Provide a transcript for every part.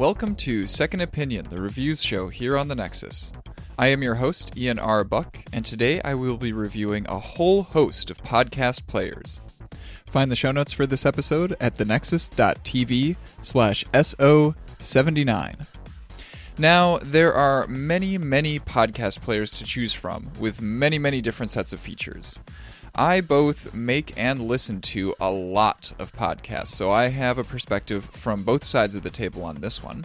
Welcome to Second Opinion, the reviews show here on the Nexus. I am your host, Ian R. Buck, and today I will be reviewing a whole host of podcast players. Find the show notes for this episode at thenexus.tv slash SO79. Now, there are many, many podcast players to choose from, with many, many different sets of features. I both make and listen to a lot of podcasts, so I have a perspective from both sides of the table on this one.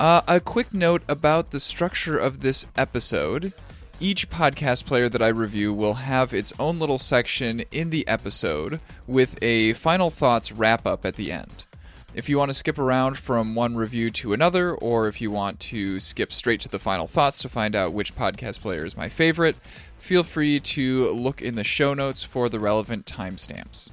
Uh, a quick note about the structure of this episode. Each podcast player that I review will have its own little section in the episode with a final thoughts wrap up at the end. If you want to skip around from one review to another, or if you want to skip straight to the final thoughts to find out which podcast player is my favorite, feel free to look in the show notes for the relevant timestamps.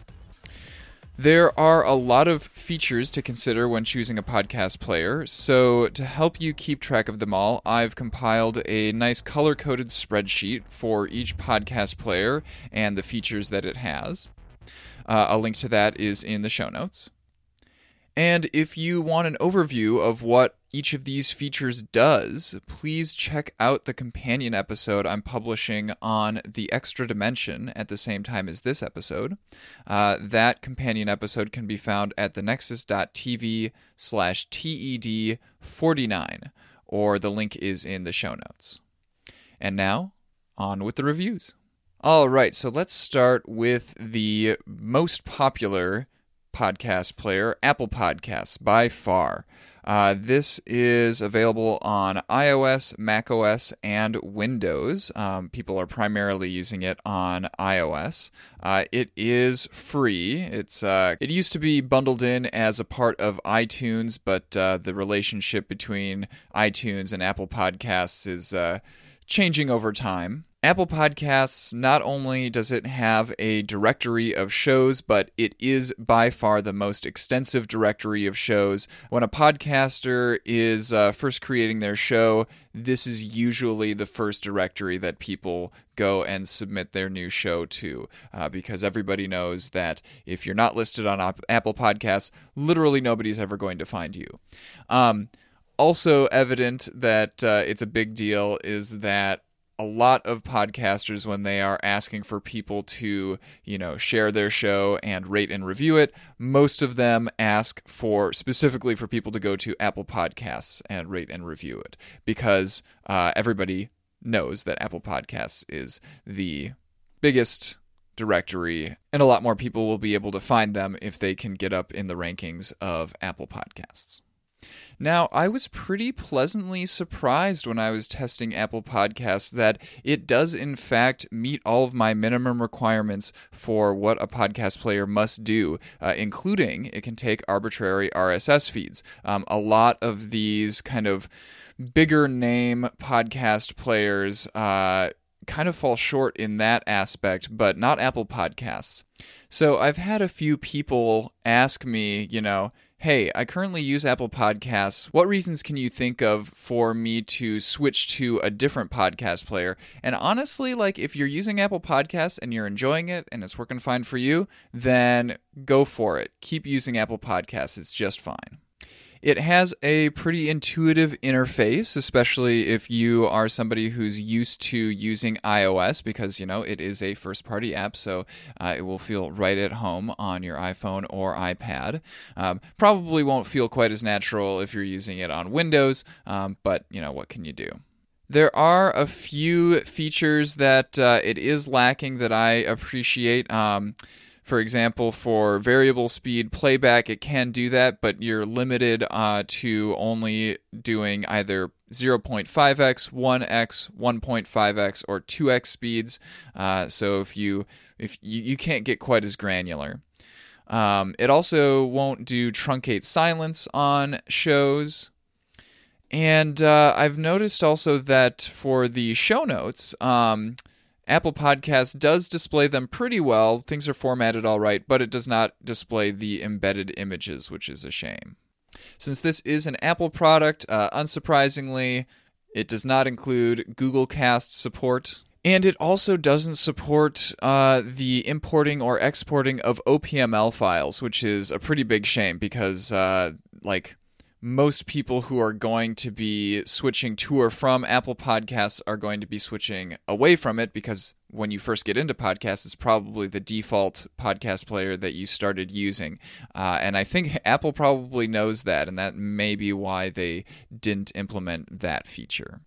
There are a lot of features to consider when choosing a podcast player, so to help you keep track of them all, I've compiled a nice color coded spreadsheet for each podcast player and the features that it has. Uh, a link to that is in the show notes. And if you want an overview of what each of these features does, please check out the companion episode I'm publishing on the extra dimension at the same time as this episode. Uh, that companion episode can be found at thenexus.tv slash TED49, or the link is in the show notes. And now, on with the reviews. All right, so let's start with the most popular podcast player, Apple Podcasts, by far. Uh, this is available on iOS, macOS, and Windows. Um, people are primarily using it on iOS. Uh, it is free. It's uh, it used to be bundled in as a part of iTunes, but uh, the relationship between iTunes and Apple Podcasts is uh, changing over time. Apple Podcasts, not only does it have a directory of shows, but it is by far the most extensive directory of shows. When a podcaster is uh, first creating their show, this is usually the first directory that people go and submit their new show to uh, because everybody knows that if you're not listed on Apple Podcasts, literally nobody's ever going to find you. Um, also, evident that uh, it's a big deal is that a lot of podcasters when they are asking for people to, you know, share their show and rate and review it, most of them ask for specifically for people to go to Apple Podcasts and rate and review it because uh, everybody knows that Apple Podcasts is the biggest directory and a lot more people will be able to find them if they can get up in the rankings of Apple Podcasts. Now, I was pretty pleasantly surprised when I was testing Apple Podcasts that it does, in fact, meet all of my minimum requirements for what a podcast player must do, uh, including it can take arbitrary RSS feeds. Um, a lot of these kind of bigger name podcast players. Uh, kind of fall short in that aspect, but not Apple Podcasts. So I've had a few people ask me, you know, hey, I currently use Apple Podcasts. What reasons can you think of for me to switch to a different podcast player? And honestly, like if you're using Apple Podcasts and you're enjoying it and it's working fine for you, then go for it. Keep using Apple Podcasts, it's just fine. It has a pretty intuitive interface, especially if you are somebody who's used to using iOS because, you know, it is a first party app, so uh, it will feel right at home on your iPhone or iPad. Um, probably won't feel quite as natural if you're using it on Windows, um, but, you know, what can you do? There are a few features that uh, it is lacking that I appreciate. Um, for example, for variable speed playback, it can do that, but you're limited uh, to only doing either 0.5x, 1x, 1.5x, or 2x speeds. Uh, so if you if you, you can't get quite as granular. Um, it also won't do truncate silence on shows. And uh, I've noticed also that for the show notes, um, Apple Podcasts does display them pretty well. Things are formatted all right, but it does not display the embedded images, which is a shame. Since this is an Apple product, uh, unsurprisingly, it does not include Google Cast support. And it also doesn't support uh, the importing or exporting of OPML files, which is a pretty big shame because, uh, like, most people who are going to be switching to or from Apple Podcasts are going to be switching away from it because when you first get into podcasts, it's probably the default podcast player that you started using. Uh, and I think Apple probably knows that, and that may be why they didn't implement that feature.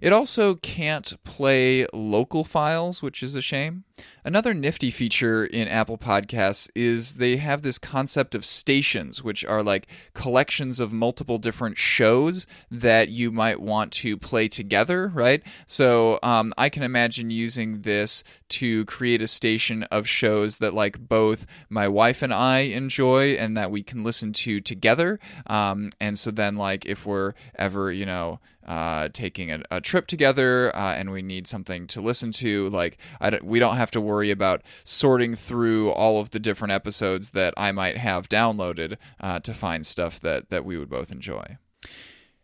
It also can't play local files, which is a shame. Another nifty feature in Apple Podcasts is they have this concept of stations, which are like collections of multiple different shows that you might want to play together, right? So um, I can imagine using this to create a station of shows that like both my wife and I enjoy and that we can listen to together. Um, and so then, like, if we're ever, you know, uh, taking a, a, trip together uh, and we need something to listen to, like don't, we don't have to worry about sorting through all of the different episodes that I might have downloaded uh, to find stuff that that we would both enjoy.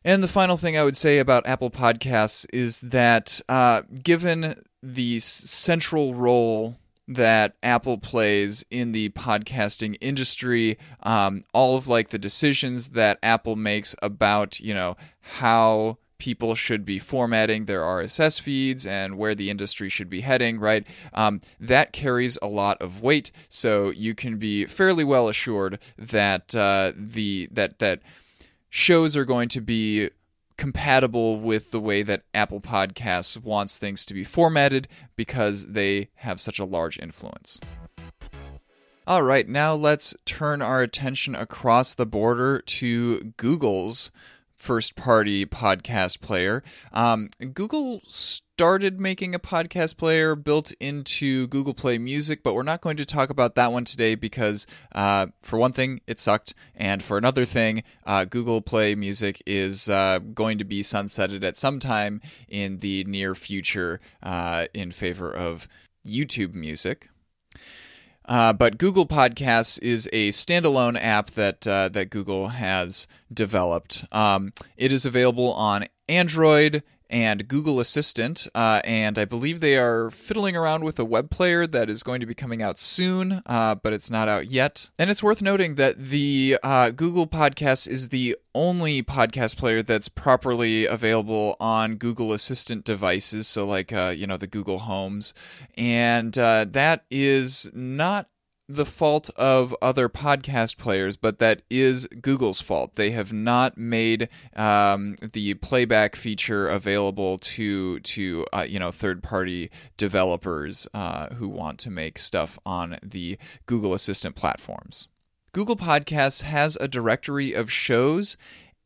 And the final thing I would say about Apple Podcasts is that uh, given the central role that Apple plays in the podcasting industry, um, all of like the decisions that Apple makes about, you know, how people should be formatting their RSS feeds and where the industry should be heading, right? Um, that carries a lot of weight, so you can be fairly well assured that uh, the that that shows are going to be compatible with the way that Apple Podcasts wants things to be formatted because they have such a large influence. All right, now let's turn our attention across the border to Google's first party podcast player. Um, Google started making a podcast player built into Google Play Music, but we're not going to talk about that one today because, uh, for one thing, it sucked. And for another thing, uh, Google Play Music is uh, going to be sunsetted at some time in the near future uh, in favor of YouTube Music. Uh, but Google Podcasts is a standalone app that uh, that Google has developed. Um, it is available on Android and Google Assistant, uh, and I believe they are fiddling around with a web player that is going to be coming out soon, uh, but it's not out yet. And it's worth noting that the uh, Google Podcasts is the only podcast player that's properly available on Google Assistant devices, so like uh, you know the Google Homes, and uh, that is not the fault of other podcast players, but that is Google's fault. They have not made um, the playback feature available to to uh, you know third party developers uh, who want to make stuff on the Google Assistant platforms. Google Podcasts has a directory of shows,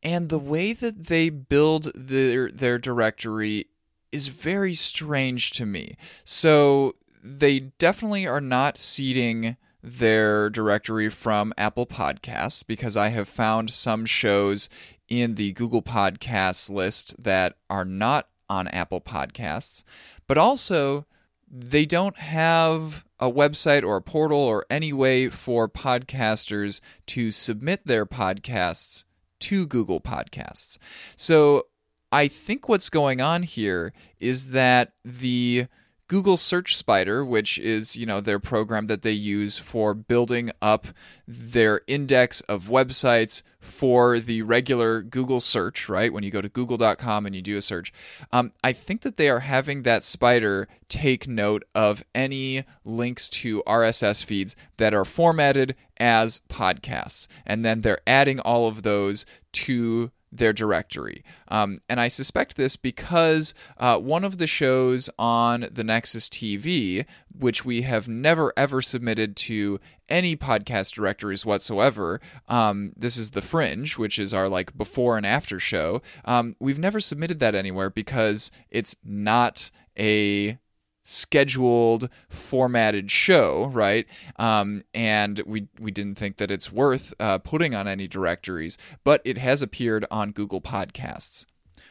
and the way that they build their their directory is very strange to me. So they definitely are not seeding their directory from Apple Podcasts because I have found some shows in the Google Podcasts list that are not on Apple Podcasts, but also they don't have a website or a portal or any way for podcasters to submit their podcasts to Google Podcasts. So I think what's going on here is that the Google Search Spider, which is, you know, their program that they use for building up their index of websites for the regular Google search, right? When you go to google.com and you do a search, um, I think that they are having that spider take note of any links to RSS feeds that are formatted as podcasts. And then they're adding all of those to their directory. Um, and I suspect this because uh, one of the shows on the Nexus TV, which we have never ever submitted to any podcast directories whatsoever, um, this is The Fringe, which is our like before and after show. Um, we've never submitted that anywhere because it's not a scheduled formatted show right? Um, and we we didn't think that it's worth uh, putting on any directories but it has appeared on google podcasts.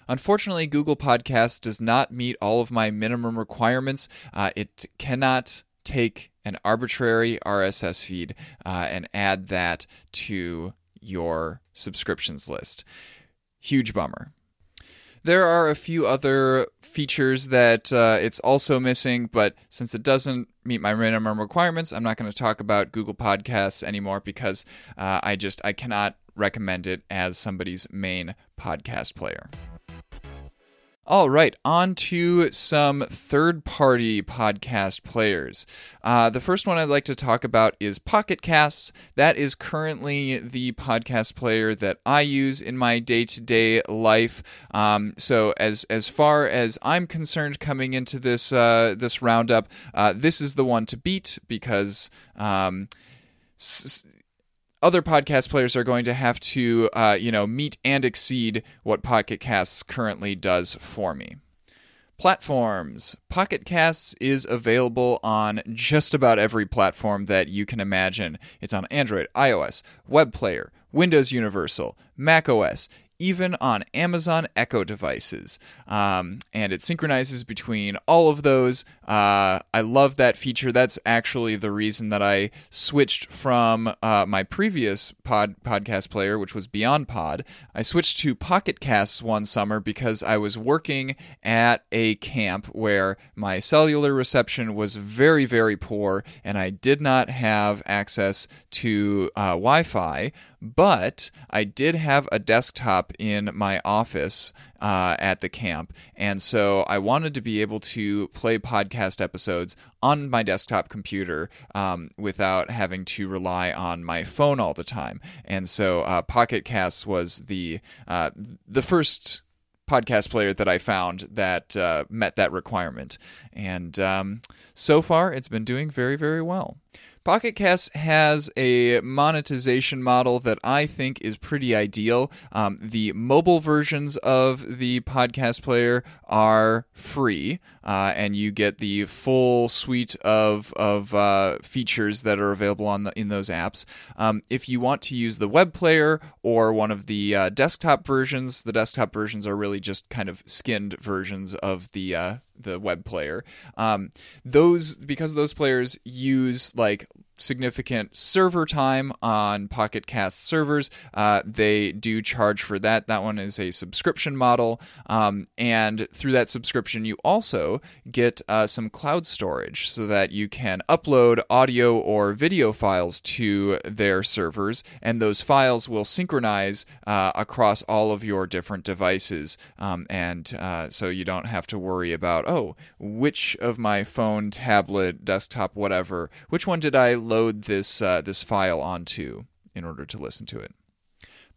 Unfortunately google podcasts does not meet all of my minimum requirements. Uh, it cannot take an arbitrary rss feed uh, and add that to your subscriptions list. Huge bummer there are a few other features that uh, it's also missing, but since it doesn't meet my minimum requirements, I'm not going to talk about Google Podcasts anymore because uh, I just I cannot recommend it as somebody's main podcast player. All right, on to some third party podcast players. Uh, the first one I'd like to talk about is Pocket Casts. That is currently the podcast player that I use in my day to day life. Um, so, as, as far as I'm concerned coming into this, uh, this roundup, uh, this is the one to beat because. Um, other podcast players are going to have to, uh, you know, meet and exceed what Pocket Casts currently does for me. Platforms. Pocket Casts is available on just about every platform that you can imagine. It's on Android, iOS, Web Player, Windows Universal, Mac OS, even on Amazon Echo devices. Um, and it synchronizes between all of those. Uh, I love that feature. That's actually the reason that I switched from uh, my previous pod podcast player, which was Beyond Pod. I switched to Pocket Casts one summer because I was working at a camp where my cellular reception was very, very poor, and I did not have access to uh, Wi Fi but I did have a desktop in my office uh, at the camp, and so I wanted to be able to play podcast episodes on my desktop computer um, without having to rely on my phone all the time. And so uh, Pocket Casts was the uh, the first podcast player that I found that uh, met that requirement. And um, so far, it's been doing very, very well. Pocket Cast has a monetization model that I think is pretty ideal. Um, the mobile versions of the podcast player are free, uh, and you get the full suite of of uh, features that are available on the, in those apps. Um, if you want to use the web player or one of the uh, desktop versions, the desktop versions are really just kind of skinned versions of the uh, the web player. Um, those because those players use like significant server time on Pocket Cast servers. Uh, they do charge for that. That one is a subscription model. Um, and through that subscription, you also get uh, some cloud storage so that you can upload audio or video files to their servers. And those files will synchronize uh, across all of your different devices. Um, and uh, so you don't have to worry about, oh, which of my phone, tablet, desktop, whatever, which one did I load this uh, this file onto in order to listen to it.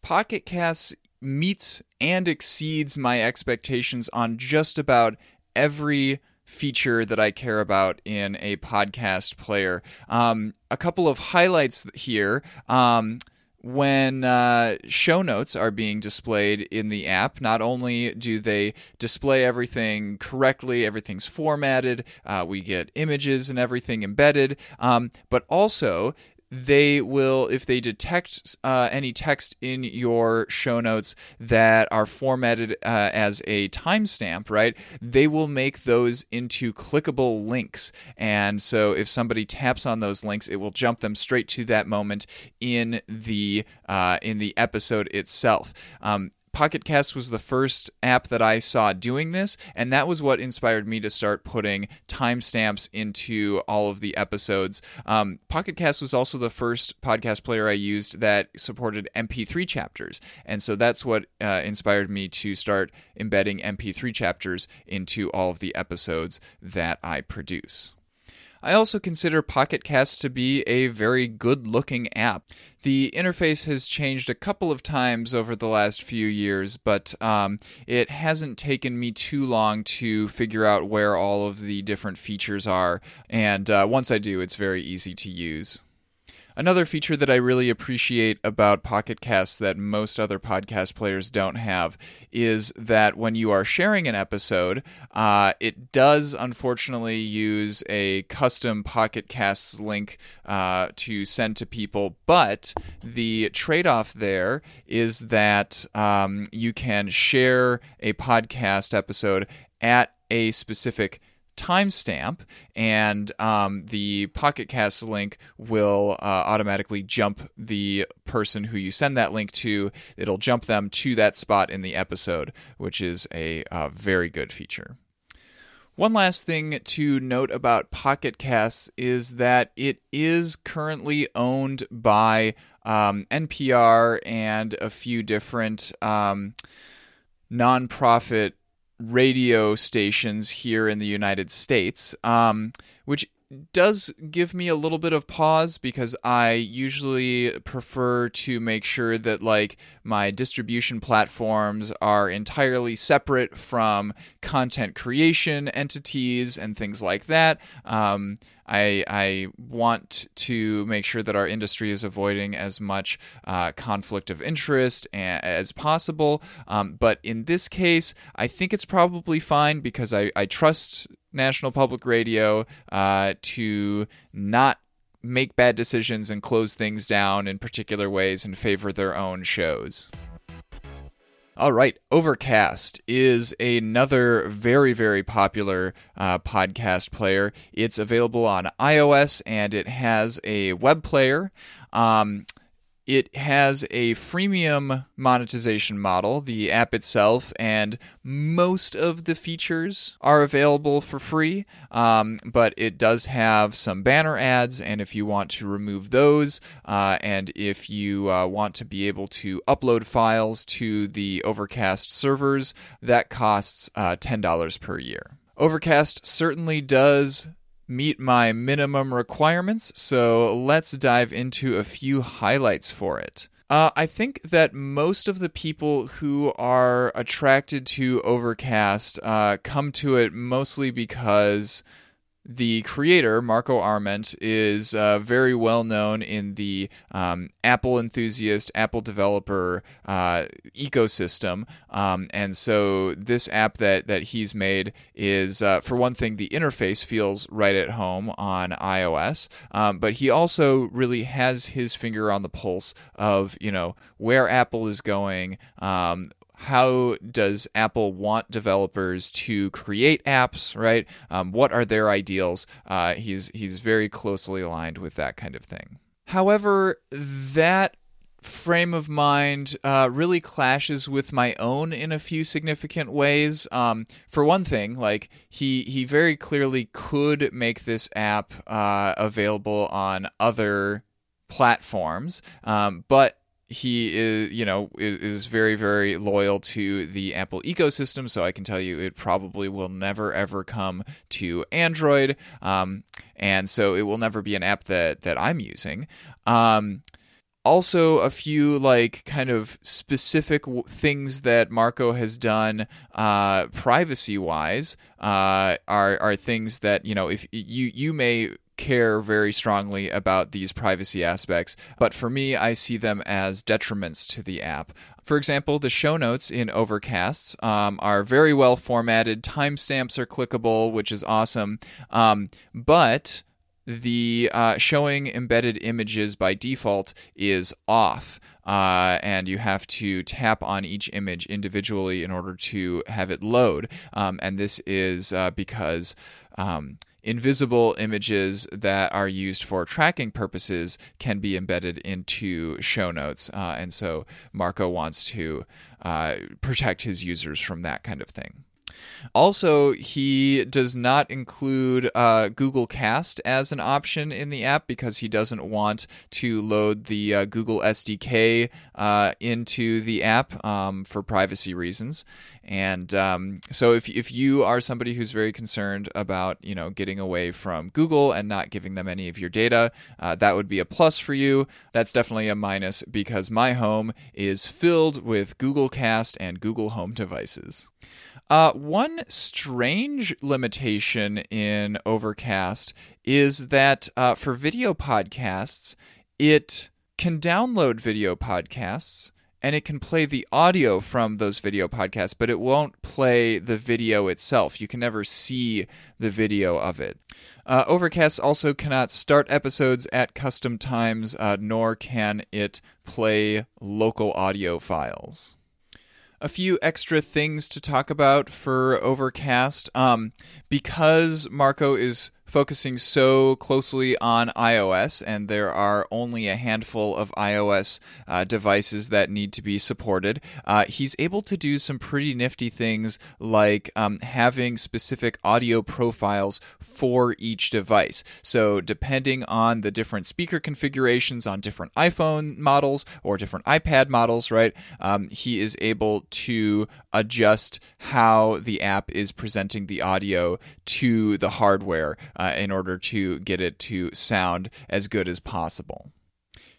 Pocket Casts meets and exceeds my expectations on just about every feature that I care about in a podcast player. Um, a couple of highlights here. Um, when uh, show notes are being displayed in the app, not only do they display everything correctly, everything's formatted, uh, we get images and everything embedded, um, but also they will, if they detect uh, any text in your show notes that are formatted uh, as a timestamp, right, they will make those into clickable links. And so if somebody taps on those links, it will jump them straight to that moment in the uh, in the episode itself. Um, Pocket Cast was the first app that I saw doing this, and that was what inspired me to start putting timestamps into all of the episodes. Um, Pocket Cast was also the first podcast player I used that supported MP3 chapters, and so that's what uh, inspired me to start embedding MP3 chapters into all of the episodes that I produce. I also consider Pocket Cast to be a very good looking app. The interface has changed a couple of times over the last few years, but um, it hasn't taken me too long to figure out where all of the different features are, and uh, once I do, it's very easy to use. Another feature that I really appreciate about Pocket Casts that most other podcast players don't have is that when you are sharing an episode, uh, it does unfortunately use a custom Pocket Casts link uh, to send to people, but the trade off there is that um, you can share a podcast episode at a specific timestamp, and um, the Pocket Cast link will uh, automatically jump the person who you send that link to. It'll jump them to that spot in the episode, which is a uh, very good feature. One last thing to note about Pocket Casts is that it is currently owned by um, NPR and a few different um, nonprofit radio stations here in the United States, um, which does give me a little bit of pause because I usually prefer to make sure that like my distribution platforms are entirely separate from content creation entities and things like that. Um, I, I want to make sure that our industry is avoiding as much uh, conflict of interest as possible. Um, but in this case, I think it's probably fine because I, I trust National Public Radio uh, to not make bad decisions and close things down in particular ways and favor their own shows. All right, Overcast is another very, very popular uh, podcast player. It's available on iOS and it has a web player. Um, it has a freemium monetization model, the app itself, and most of the features are available for free. Um, but it does have some banner ads, and if you want to remove those, uh, and if you uh, want to be able to upload files to the Overcast servers, that costs uh, $10 per year. Overcast certainly does meet my minimum requirements, so let's dive into a few highlights for it. Uh, I think that most of the people who are attracted to Overcast uh, come to it mostly because the creator, Marco Arment, is uh, very well known in the um, Apple enthusiast, Apple developer uh, ecosystem. Um, and so, this app that, that he's made is, uh, for one thing, the interface feels right at home on iOS. Um, but he also really has his finger on the pulse of, you know, where Apple is going, um, how does Apple want developers to create apps, right? Um, what are their ideals? Uh, he's he's very closely aligned with that kind of thing. However, that frame of mind uh, really clashes with my own in a few significant ways. Um, for one thing, like he he very clearly could make this app uh, available on other platforms, um, but he is you know is, very very loyal to the apple ecosystem so i can tell you it probably will never ever come to android. Um, and so it will never be an app that that i'm using. Um, also a few like kind of specific w- things that Marco has done uh, privacy wise uh, are are things that you know if you you may care very strongly about these privacy aspects, but for me, I see them as detriments to the app. For example, the show notes in Overcasts um, are very well formatted. Timestamps are clickable, which is awesome. Um, but the uh, showing embedded images by default is off. Uh, and you have to tap on each image individually in order to have it load. Um, and this is uh, because um, invisible images that are used for tracking purposes can be embedded into show notes. Uh, and so Marco wants to uh, protect his users from that kind of thing. Also, he does not include uh, Google Cast as an option in the app because he doesn't want to load the uh, Google SDK uh, into the app um, for privacy reasons. And um, so, if if you are somebody who's very concerned about you know getting away from Google and not giving them any of your data, uh, that would be a plus for you. That's definitely a minus because my home is filled with Google Cast and Google Home devices. Uh, one strange limitation in Overcast is that uh, for video podcasts, it can download video podcasts and it can play the audio from those video podcasts, but it won't play the video itself. You can never see the video of it. Uh, Overcast also cannot start episodes at custom times, uh, nor can it play local audio files a few extra things to talk about for Overcast. Um, because Marco is focusing so closely on iOS, and there are only a handful of iOS uh, devices that need to be supported, uh, he's able to do some pretty nifty things like um, having specific audio profiles for each device. So, depending on the different speaker configurations on different iPhone models or different iPad models, right, um, he is able to adjust how the app is presenting the audio to the hardware uh, in order to get it to sound as good as possible.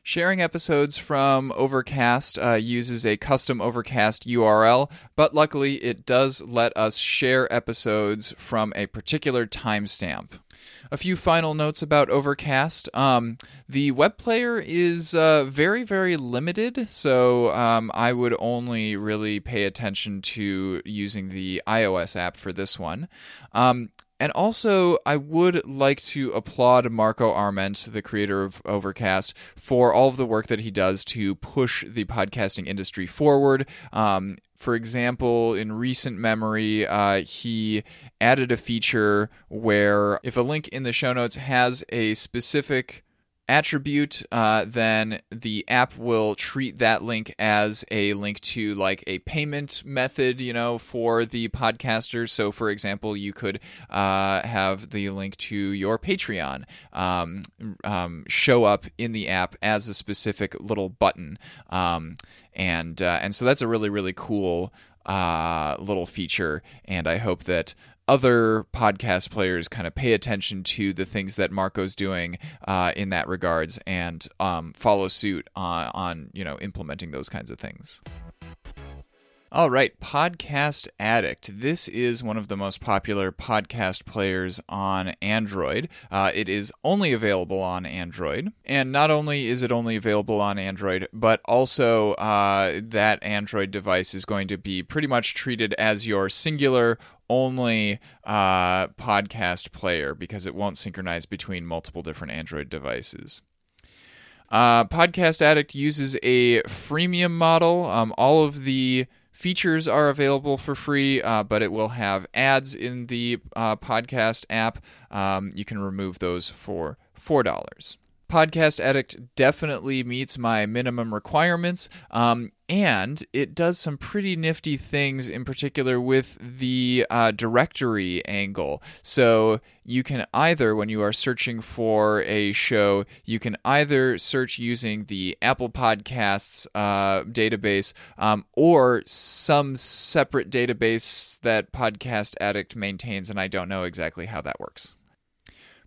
Sharing episodes from Overcast uh, uses a custom Overcast URL, but luckily it does let us share episodes from a particular timestamp. A few final notes about Overcast. Um, the web player is uh, very, very limited, so um, I would only really pay attention to using the iOS app for this one. Um, and also, I would like to applaud Marco Arment, the creator of Overcast, for all of the work that he does to push the podcasting industry forward. Um, for example, in recent memory, uh, he added a feature where if a link in the show notes has a specific attribute, uh, then the app will treat that link as a link to like a payment method, you know, for the podcaster. So, for example, you could uh, have the link to your Patreon um, um, show up in the app as a specific little button, um, and uh, and so that's a really really cool uh, little feature, and I hope that other podcast players kind of pay attention to the things that Marco's doing uh, in that regards and um, follow suit on, on you know implementing those kinds of things. All right, Podcast Addict. This is one of the most popular podcast players on Android. Uh, it is only available on Android. And not only is it only available on Android, but also uh, that Android device is going to be pretty much treated as your singular only uh, podcast player because it won't synchronize between multiple different Android devices. Uh, podcast Addict uses a freemium model. Um, all of the features are available for free, uh, but it will have ads in the uh, podcast app. Um, you can remove those for $4. Podcast Addict definitely meets my minimum requirements, um, and it does some pretty nifty things, in particular with the uh, directory angle. So you can either, when you are searching for a show, you can either search using the Apple Podcasts uh, database um, or some separate database that Podcast Addict maintains, and I don't know exactly how that works.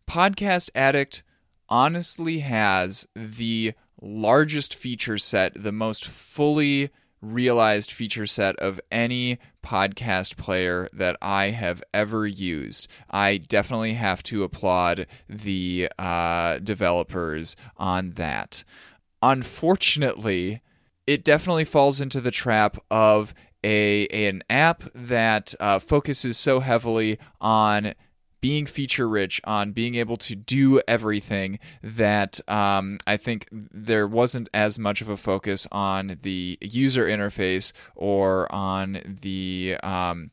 Podcast Addict honestly has the largest feature set, the most fully realized feature set of any podcast player that I have ever used. I definitely have to applaud the uh, developers on that. Unfortunately, it definitely falls into the trap of a an app that uh, focuses so heavily on being feature rich, on being able to do everything that um, I think there wasn't as much of a focus on the user interface or on the. Um,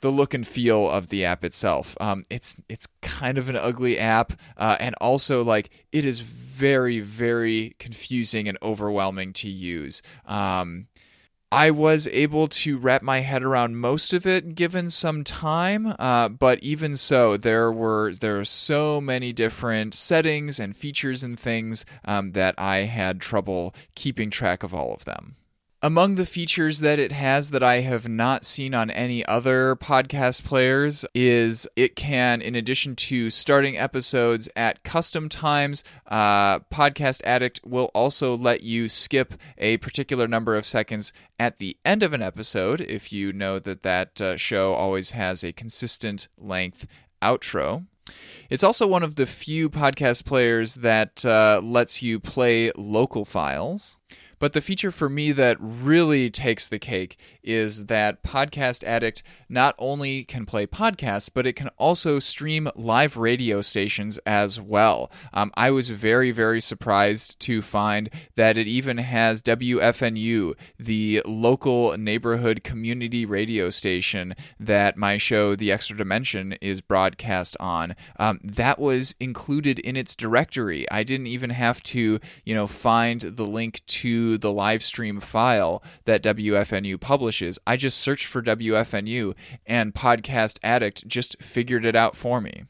the look and feel of the app itself. Um, it's it's kind of an ugly app, uh, and also like it is very very confusing and overwhelming to use. Um, I was able to wrap my head around most of it given some time, uh, but even so, there were there are so many different settings and features and things um, that I had trouble keeping track of all of them. Among the features that it has that I have not seen on any other podcast players is it can, in addition to starting episodes at custom times, uh, Podcast Addict will also let you skip a particular number of seconds at the end of an episode if you know that that uh, show always has a consistent length outro. It's also one of the few podcast players that uh, lets you play local files. But the feature for me that really takes the cake is that Podcast Addict not only can play podcasts, but it can also stream live radio stations as well. Um, I was very, very surprised to find that it even has WFNU, the local neighborhood community radio station that my show, The Extra Dimension, is broadcast on. Um, that was included in its directory. I didn't even have to, you know, find the link to the live stream file that WFNU publishes. I just searched for WFNU and Podcast Addict just figured it out for me.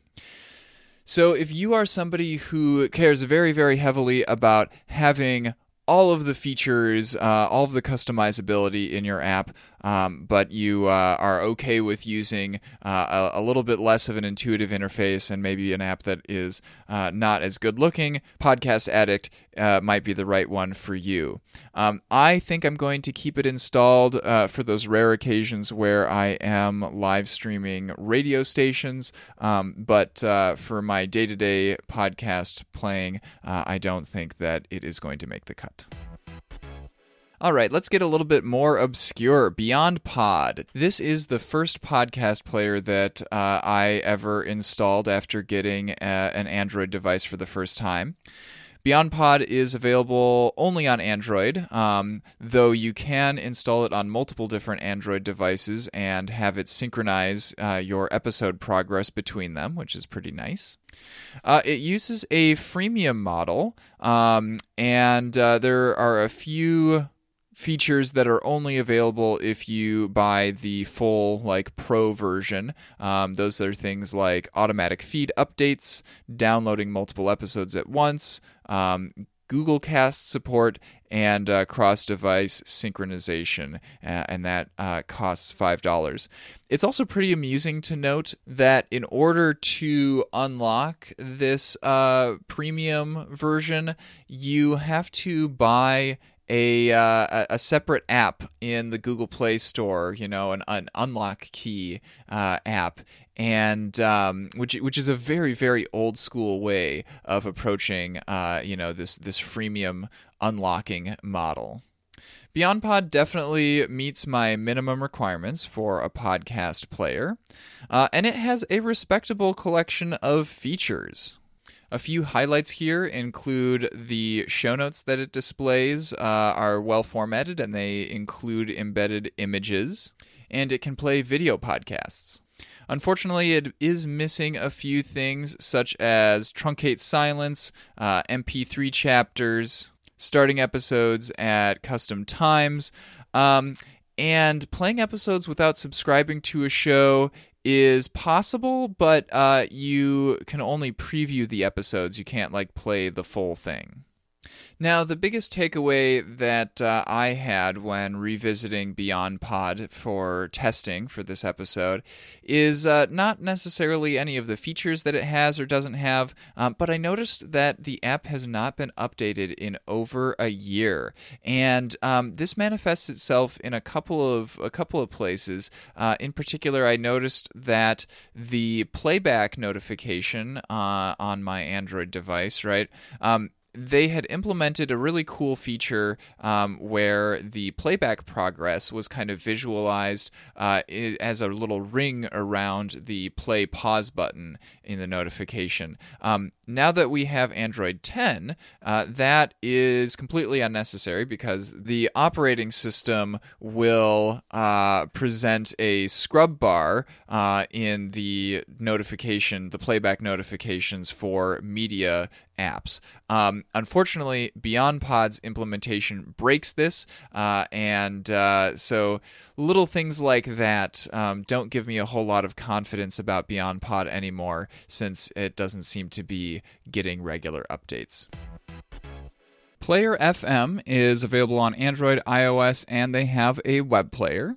So, if you are somebody who cares very, very heavily about having all of the features, uh, all of the customizability in your app, um, but you uh, are okay with using uh, a, a, little bit less of an intuitive interface and maybe an app that is uh, not as good looking, Podcast Addict uh, might be the right one for you. Um, I think I'm going to keep it installed uh, for those rare occasions where I am live streaming radio stations, um, but uh, for my day to day podcast playing, I don't think that it is going to make the cut. All right, let's get a little bit more obscure. Beyond Pod. This is the first podcast player that uh, I ever installed after getting a, uh, an Android device for the first time. Beyond Pod is available only on Android, um, though you can install it on multiple different Android devices and have it synchronize uh, your episode progress between them, which is pretty nice. Uh, it uses a freemium model, um, and uh, there are a few features that are only available if you buy the full like pro version. Um, those are things like automatic feed updates downloading multiple episodes at once um, google cast support and uh, cross device synchronization uh, and that uh, costs $5 it's also pretty amusing to note that in order to unlock this uh, premium version you have to buy a uh, a separate app in the Google Play Store, you know, an, an unlock key uh, app, and um, which which is a very very old school way of approaching, uh, you know, this this freemium unlocking model. BeyondPod definitely meets my minimum requirements for a podcast player, uh, and it has a respectable collection of features. A few highlights here include the show notes that it displays uh, are well formatted and they include embedded images, and it can play video podcasts. Unfortunately, it is missing a few things such as truncate silence, uh, MP3 chapters, starting episodes at custom times, um, and playing episodes without subscribing to a show is possible, but uh, you can only preview the episodes. You can't like play the full thing. Now, the biggest takeaway that uh, I had when revisiting Beyond Pod for testing for this episode is uh, not necessarily any of the features that it has or doesn't have, um, but I noticed that the app has not been updated in over a year, and um, this manifests itself in a couple of a couple of places. Uh, in particular, I noticed that the playback notification uh, on my Android device, right, um, they had implemented a really cool feature um, where the playback progress was kind of visualized uh, as a little ring around the play pause button in the notification. Um, now that we have Android 10, uh, that is completely unnecessary because the operating system will uh, present a scrub bar uh, in the notification, the playback notifications for media apps. Um, unfortunately, Beyond Pod's implementation breaks this, uh, and uh, so little things like that um, don't give me a whole lot of confidence about Beyond Pod anymore, since it doesn't seem to be getting regular updates. Player FM is available on Android, iOS, and they have a web player.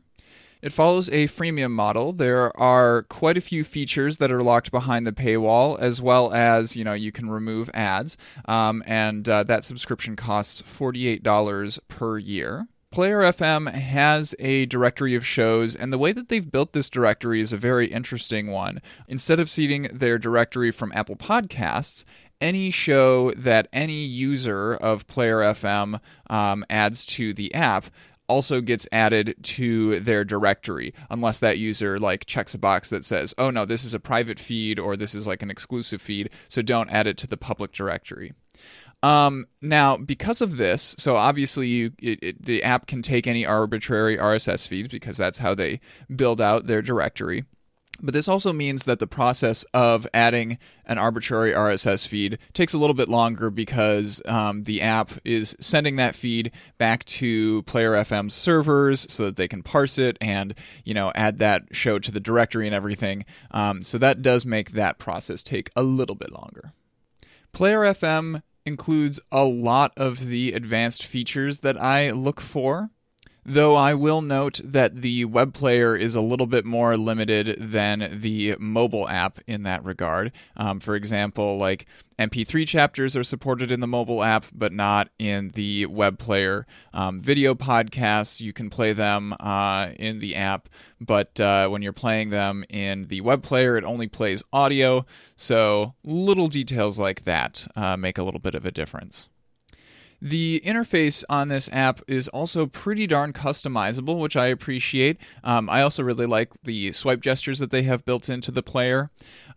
It follows a freemium model. There are quite a few features that are locked behind the paywall, as well as you know you can remove ads, um, and uh, that subscription costs forty eight dollars per year. Player FM has a directory of shows, and the way that they've built this directory is a very interesting one. Instead of seeding their directory from Apple Podcasts, any show that any user of Player FM um, adds to the app also gets added to their directory unless that user like checks a box that says oh no this is a private feed or this is like an exclusive feed so don't add it to the public directory um, now, because of this, so obviously you it, it, the app can take any arbitrary RSS feeds because that's how they build out their directory. But this also means that the process of adding an arbitrary RSS feed takes a little bit longer because um, the app is sending that feed back to Player FM's servers so that they can parse it and you know add that show to the directory and everything. Um, so that does make that process take a little bit longer. Player FM includes a lot of the advanced features that I look for. Though I will note that the web player is a little bit more limited than the mobile app in that regard. Um, for example, like MP3 chapters are supported in the mobile app, but not in the web player. Um, video podcasts, you can play them uh, in the app, but uh, when you're playing them in the web player, it only plays audio. So little details like that uh, make a little bit of a difference. The interface on this app is also pretty darn customizable, which I appreciate. Um, I also really like the swipe gestures that they have built into the player.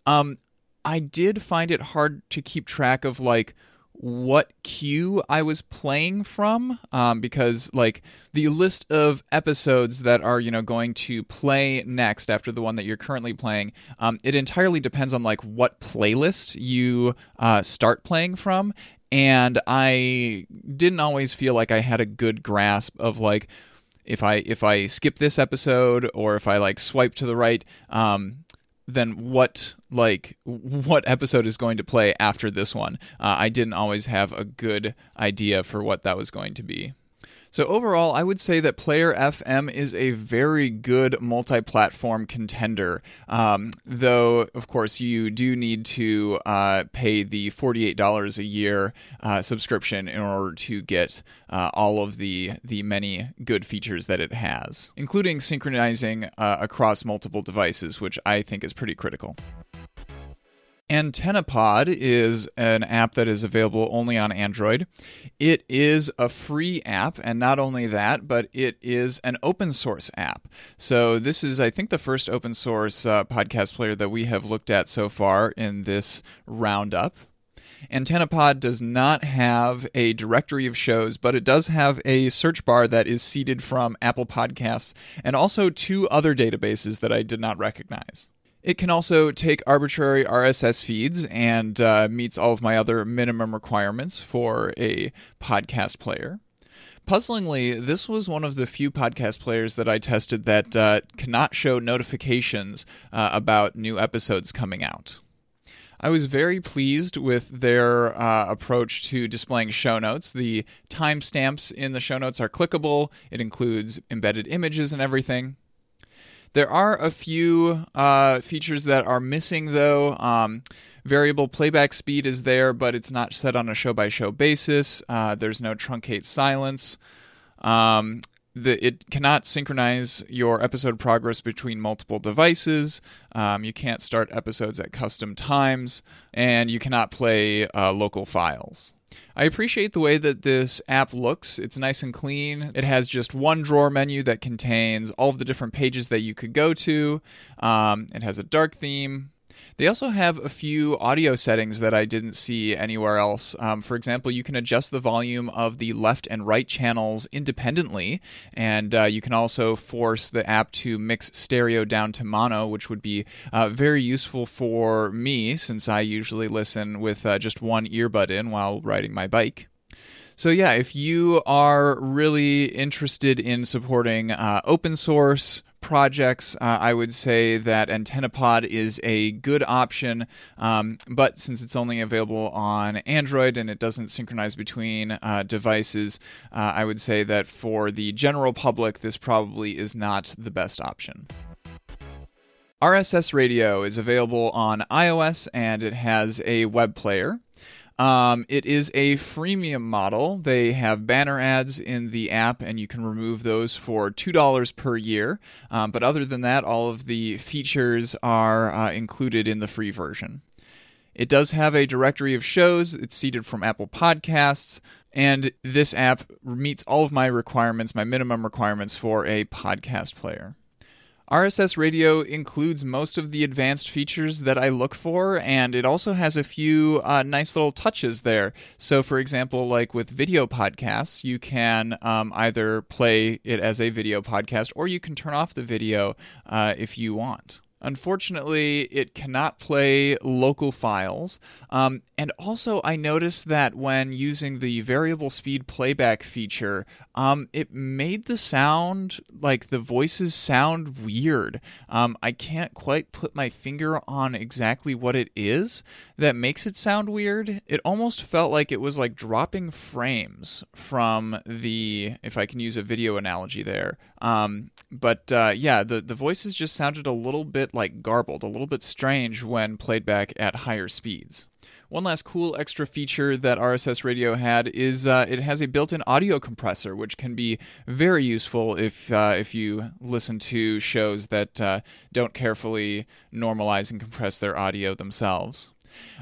Um, I did find it hard to keep track of like what queue I was playing from um, because like the list of episodes that are you know going to play next after the one that you're currently playing um, it entirely depends on like what playlist you uh, start playing from and I didn't always feel like I had a good grasp of like if I if I skip this episode or if I like swipe to the right, um, then what like what episode is going to play after this one? Uh, I didn't always have a good idea for what that was going to be. So overall, I would say that Player FM is a very good multi-platform contender. Um, though, of course, you do need to uh, pay the forty-eight dollars a year uh, subscription in order to get uh, all of the the many good features that it has, including synchronizing uh, across multiple devices, which I think is pretty critical. AntennaPod is an app that is available only on Android. It is a free app, and not only that, but it is an open source app. So, this is, I think, the first open source uh, podcast player that we have looked at so far in this roundup. AntennaPod does not have a directory of shows, but it does have a search bar that is seeded from Apple Podcasts and also two other databases that I did not recognize. It can also take arbitrary RSS feeds and uh, meets all of my other minimum requirements for a podcast player. Puzzlingly, this was one of the few podcast players that I tested that uh, cannot show notifications uh, about new episodes coming out. I was very pleased with their uh, approach to displaying show notes. The timestamps in the show notes are clickable, it includes embedded images and everything. There are a few uh, features that are missing, though. Um, variable playback speed is there, but it's not set on a show by show basis. Uh, there's no truncate silence. Um, the, it cannot synchronize your episode progress between multiple devices. Um, you can't start episodes at custom times, and you cannot play uh, local files. I appreciate the way that this app looks. It's nice and clean. It has just one drawer menu that contains all of the different pages that you could go to. Um, it has a dark theme, they also have a few audio settings that I didn't see anywhere else. Um, for example, you can adjust the volume of the left and right channels independently, and uh, you can also force the app to mix stereo down to mono, which would be uh, very useful for me since I usually listen with uh, just one earbud in while riding my bike. So, yeah, if you are really interested in supporting uh, open source projects, uh, I would say that AntennaPod is a good option. Um, but since it's only available on Android and it doesn't synchronize between uh, devices, uh, I would say that for the general public, this probably is not the best option. RSS Radio is available on iOS and it has a web player. Um, it is a freemium model. They have banner ads in the app, and you can remove those for $2 per year. Um, but other than that, all of the features are uh, included in the free version. It does have a directory of shows. It's seeded from Apple Podcasts. And this app meets all of my requirements, my minimum requirements for a podcast player. RSS Radio includes most of the advanced features that I look for, and it also has a few uh, nice little touches there. So, for example, like with video podcasts, you can um, either play it as a video podcast or you can turn off the video uh, if you want. Unfortunately, it cannot play local files. Um, and also, I noticed that when using the variable speed playback feature, um, it made the sound, like the voices sound weird. Um, I can't quite put my finger on exactly what it is that makes it sound weird. It almost felt like it was like dropping frames from the, if I can use a video analogy there. Um, but uh, yeah, the, the voices just sounded a little bit like garbled, a little bit strange when played back at higher speeds. One last cool extra feature that RSS Radio had is uh, it has a built-in audio compressor, which can be very useful if uh, if you listen to shows that uh, don't carefully normalize and compress their audio themselves.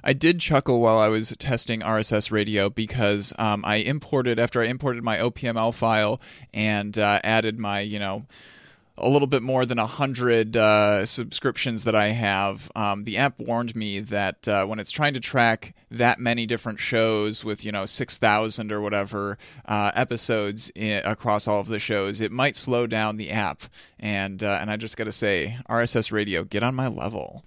I did chuckle while I was testing RSS Radio because um, I imported after I imported my OPML file and uh, added my you know a little bit more than a hundred uh, subscriptions that I have, um, the app warned me that uh, when it's trying to track that many different shows with you know six thousand or whatever uh, episodes across all of the shows, it might slow down the app. And uh, and I just got to say, RSS Radio, get on my level.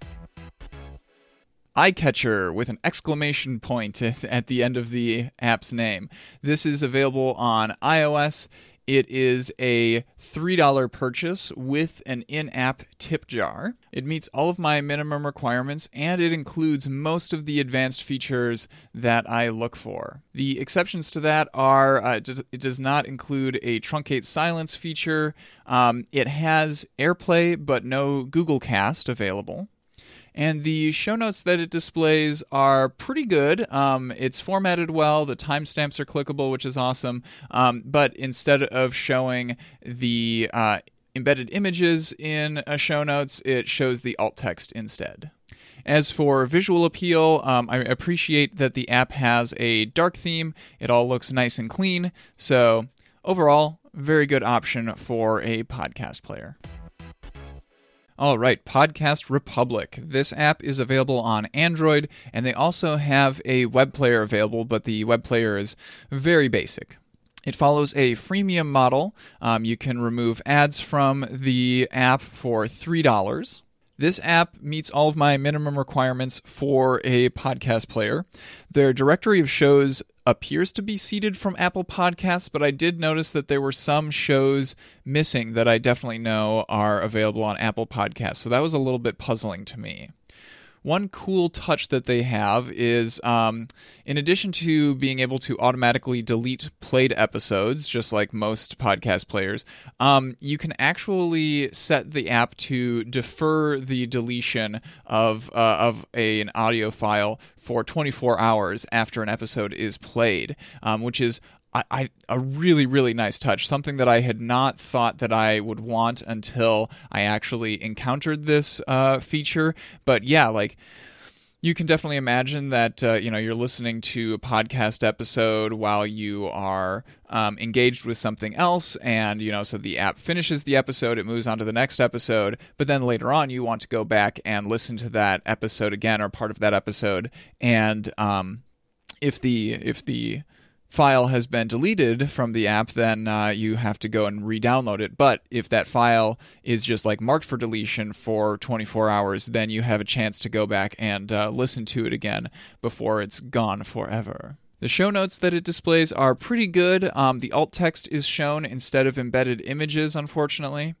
iCatcher with an exclamation point at the end of the app's name. This is available on iOS. It is a $3 purchase with an in app tip jar. It meets all of my minimum requirements and it includes most of the advanced features that I look for. The exceptions to that are uh, it does not include a truncate silence feature, um, it has AirPlay but no Google Cast available and the show notes that it displays are pretty good. Um, it's formatted well. The timestamps are clickable, which is awesome. Um, but instead of showing the uh, embedded images in a show notes, it shows the alt text instead. As for visual appeal, um, I appreciate that the app has a dark theme. It all looks nice and clean. So, overall, very good option for a podcast player. All right, Podcast Republic. This app is available on Android, and they also have a web player available, but the web player is very basic. It follows a freemium model. Um, you can remove ads from the app for $3. This app meets all of my minimum requirements for a podcast player. Their directory of shows appears to be seeded from Apple Podcasts, but I did notice that there were some shows missing that I definitely know are available on Apple Podcasts. So that was a little bit puzzling to me. One cool touch that they have is, um, in addition to being able to automatically delete played episodes, just like most podcast players, um, you can actually set the app to defer the deletion of uh, of a, an audio file for 24 hours after an episode is played, um, which is I, I, a really really nice touch something that i had not thought that i would want until i actually encountered this uh, feature. But yeah like you can definitely imagine that uh, you know you're listening to a podcast episode while you are um, engaged with something else and you know so the app finishes the episode it moves on to the next episode but then later on you want to go back and listen to that episode again or part of that episode. And um, if the if the file has been deleted from the app, then uh, you have to go and re-download it. But if that file is just like marked for deletion for 24 hours, then you have a chance to go back and uh, listen to it again before it's gone forever. The show notes that it displays are pretty good. Um, the alt text is shown instead of embedded images, unfortunately.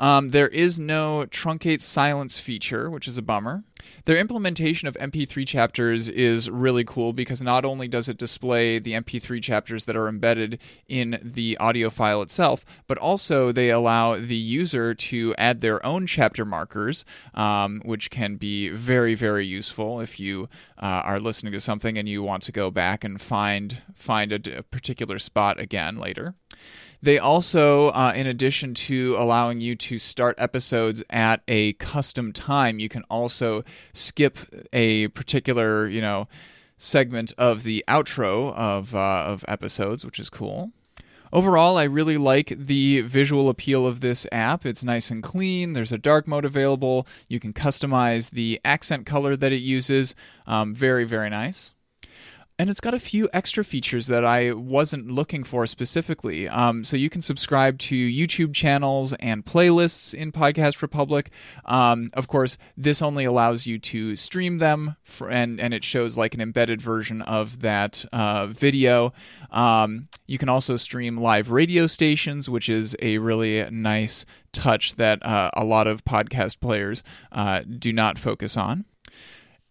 Um, there is no truncate silence feature, which is a bummer. Their implementation of MP3 chapters is really cool because not only does it display the MP3 chapters that are embedded in the audio file itself, but also they allow the user to add their own chapter markers, um, which can be very, very useful if you uh, are listening to something and you want to go back and find find a, a particular spot again later. They also, uh, in addition to allowing you to start episodes at a custom time, you can also skip a particular, you know, segment of the outro of uh, of episodes, which is cool. Overall, I really like the visual appeal of this app. It's nice and clean. There's a dark mode available. You can customize the accent color that it uses. Um, very, very nice and it's got a few extra features that I wasn't looking for specifically. Um, so you can subscribe to YouTube channels and playlists in Podcast Republic. Um, of course, this only allows you to stream them, for, and and it shows like an embedded version of that uh, video. Um, you can also stream live radio stations, which is a really nice touch that uh, a lot of podcast players uh, do not focus on.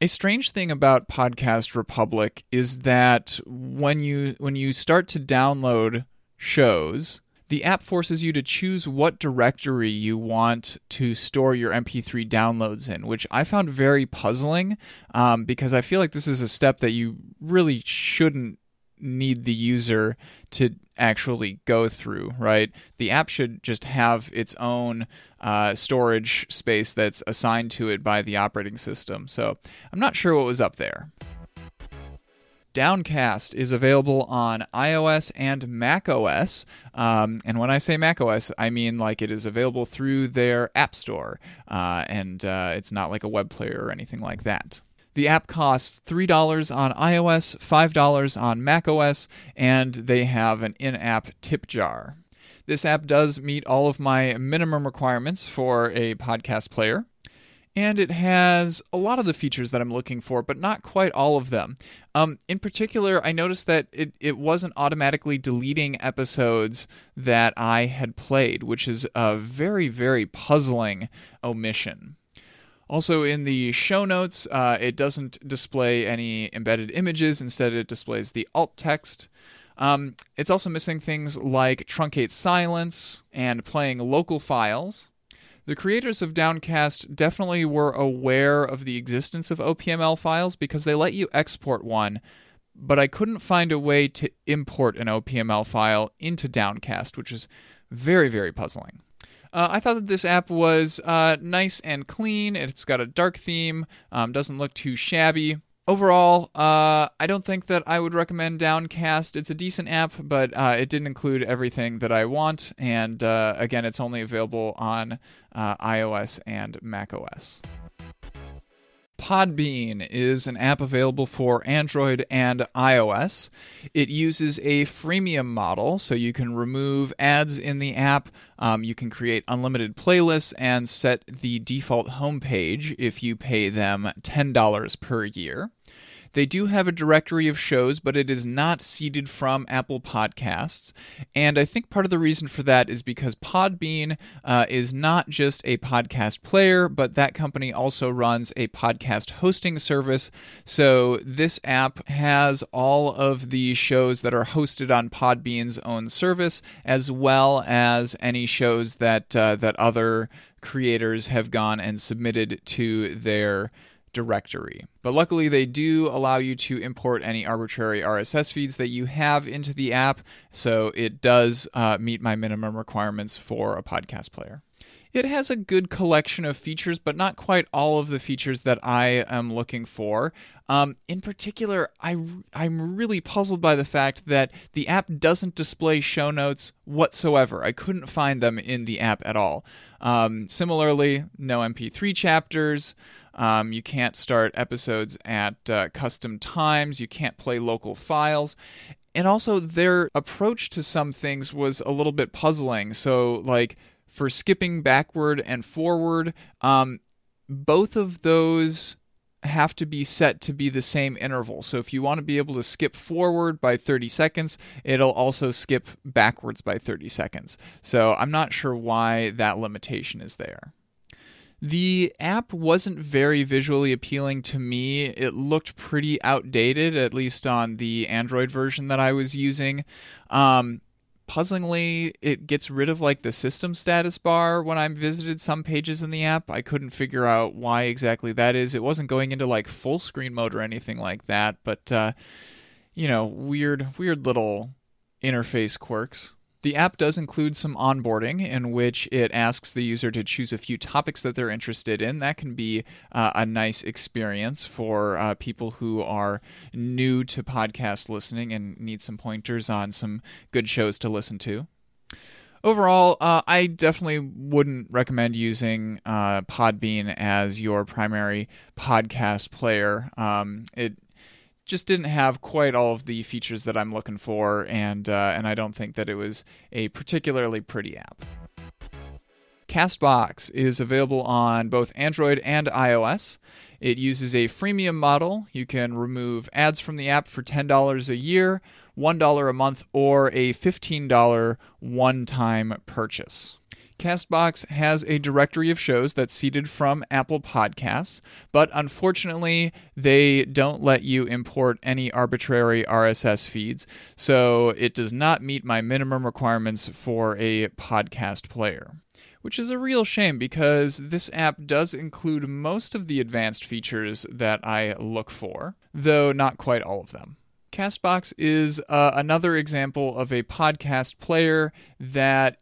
A strange thing about Podcast Republic is that when you when you start to download shows, the app forces you to choose what directory you want to store your MP3 downloads in, which I found very puzzling um, because I feel like this is a step that you really shouldn't need the user to actually go through, right? The app should just have its own uh, storage space that's assigned to it by the operating system. So I'm not sure what was up there. Downcast is available on iOS and macOS. Um, and when I say macOS, I mean like it is available through their App Store, uh, and uh, it's not like a web player or anything like that. The app costs $3 on iOS, $5 on macOS, and they have an in app tip jar. This app does meet all of my minimum requirements for a podcast player. And it has a lot of the features that I'm looking for, but not quite all of them. Um, in particular, I noticed that it, it wasn't automatically deleting episodes that I had played, which is a very, very puzzling omission. Also, in the show notes, uh, it doesn't display any embedded images. Instead, it displays the alt text. Um, it's also missing things like truncate silence and playing local files. The creators of Downcast definitely were aware of the existence of OPML files because they let you export one, but I couldn't find a way to import an OPML file into Downcast, which is very, very puzzling. Uh, I thought that this app was uh, nice and clean. It's got a dark theme, um, doesn't look too shabby. Overall, uh, I don't think that I would recommend Downcast. It's a decent app, but uh, it didn't include everything that I want. And uh, again, it's only available on uh, iOS and macOS. Podbean is an app available for Android and iOS. It uses a freemium model, so you can remove ads in the app. Um, you can create unlimited playlists and set the default homepage if you pay them $10 per year. They do have a directory of shows, but it is not seeded from Apple Podcasts. And I think part of the reason for that is because Podbean uh, is not just a podcast player, but that company also runs a podcast hosting service. So this app has all of the shows that are hosted on Podbean's own service, as well as any shows that uh, that other creators have gone and submitted to their directory. But luckily, they do allow you to import any arbitrary RSS feeds that you have into the app, so it does uh, meet my minimum requirements for a podcast player. It has a good collection of features, but not quite all of the features that I am looking for. Um, in particular, I, I'm really puzzled by the fact that the app doesn't display show notes whatsoever. I couldn't find them in the app at all. Um, similarly, no MP3 chapters. Um, you can't start episodes at uh, custom times. You can't play local files. And also, their approach to some things was a little bit puzzling. So, like, for skipping backward and forward, um, both of those have to be set to be the same interval. So if you want to be able to skip forward by 30 seconds, it'll also skip backwards by 30 seconds. So I'm not sure why that limitation is there. The app wasn't very visually appealing to me. It looked pretty outdated, at least on the Android version that I was using. Um, puzzlingly, it gets rid of like the system status bar when I visited some pages in the app. I couldn't figure out why exactly that is. It wasn't going into like full screen mode or anything like that, but uh, you know, weird, weird little interface quirks. The app does include some onboarding in which it asks the user to choose a few topics that they're interested in. That can be uh, a nice experience for uh, people who are new to podcast listening and need some pointers on some good shows to listen to. Overall, uh, I definitely wouldn't recommend using uh, Podbean as your primary podcast player. Um, it just didn't have quite all of the features that I'm looking for, and uh, and I don't think that it was a particularly pretty app. Castbox is available on both Android and iOS. It uses a freemium model. You can remove ads from the app for $10 a year, $1 a month, or a $15 one time purchase. Castbox has a directory of shows that's seeded from Apple Podcasts, but unfortunately, they don't let you import any arbitrary RSS feeds, so it does not meet my minimum requirements for a podcast player. Which is a real shame because this app does include most of the advanced features that I look for, though not quite all of them. Castbox is uh, another example of a podcast player that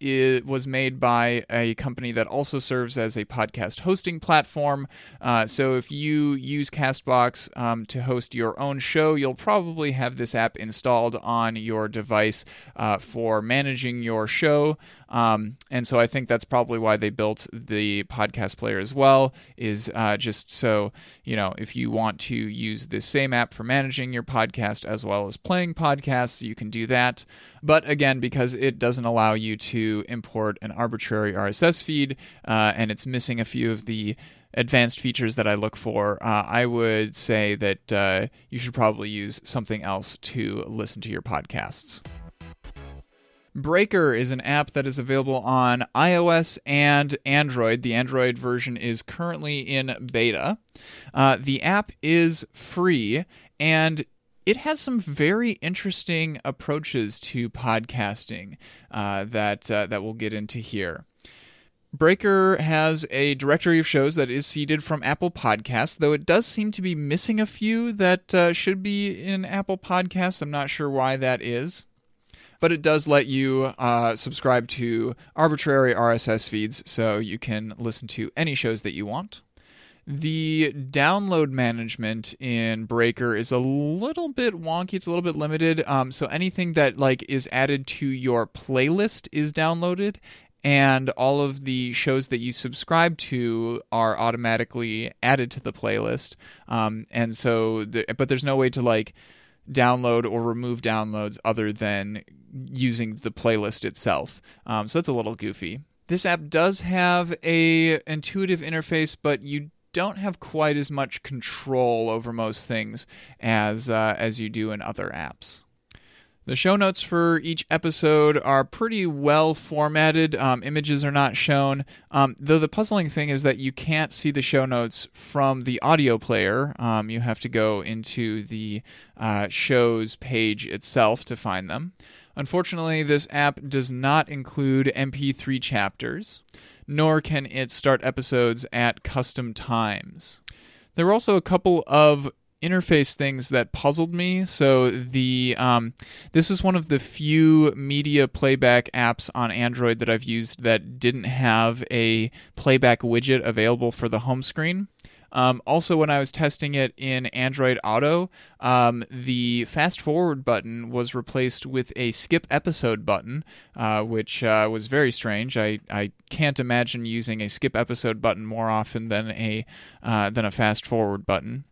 was made by a company that also serves as a podcast hosting platform. Uh, so if you use Castbox um, to host your own show, you'll probably have this app installed on your device uh, for managing your show. Um, and so I think that's probably why they built the podcast player as well, is uh, just so, you know, if you want to use the same app for managing your podcast as well as playing podcasts, you can do that. But again, because it doesn't allow you to import an arbitrary RSS feed uh, and it's missing a few of the advanced features that I look for, uh, I would say that uh, you should probably use something else to listen to your podcasts. Breaker is an app that is available on iOS and Android. The Android version is currently in beta. Uh, the app is free and it has some very interesting approaches to podcasting uh, that uh, that we'll get into here. Breaker has a directory of shows that is seeded from Apple Podcasts, though it does seem to be missing a few that uh, should be in Apple Podcasts. I'm not sure why that is but it does let you uh, subscribe to arbitrary RSS feeds so you can listen to any shows that you want. The download management in Breaker is a little bit wonky. It's a little bit limited. Um, so anything that like is added to your playlist is downloaded, and all of the shows that you subscribe to are automatically added to the playlist. Um, and so, the, but there's no way to like download or remove downloads other than using the playlist itself. Um, so that's a little goofy. This app does have a intuitive interface, but you don't have quite as much control over most things as uh, as you do in other apps. The show notes for each episode are pretty well formatted. Um, images are not shown. Um, though the puzzling thing is that you can't see the show notes from the audio player. Um, you have to go into the uh, show's page itself to find them. Unfortunately, this app does not include MP3 chapters, nor can it start episodes at custom times. There were also a couple of interface things that puzzled me. So the um, this is one of the few media playback apps on Android that I've used that didn't have a playback widget available for the home screen. Um, also, when I was testing it in Android Auto, um, the fast forward button was replaced with a skip episode button, uh, which uh, was very strange. I, I can't imagine using a skip episode button more often than a uh, than a fast forward button.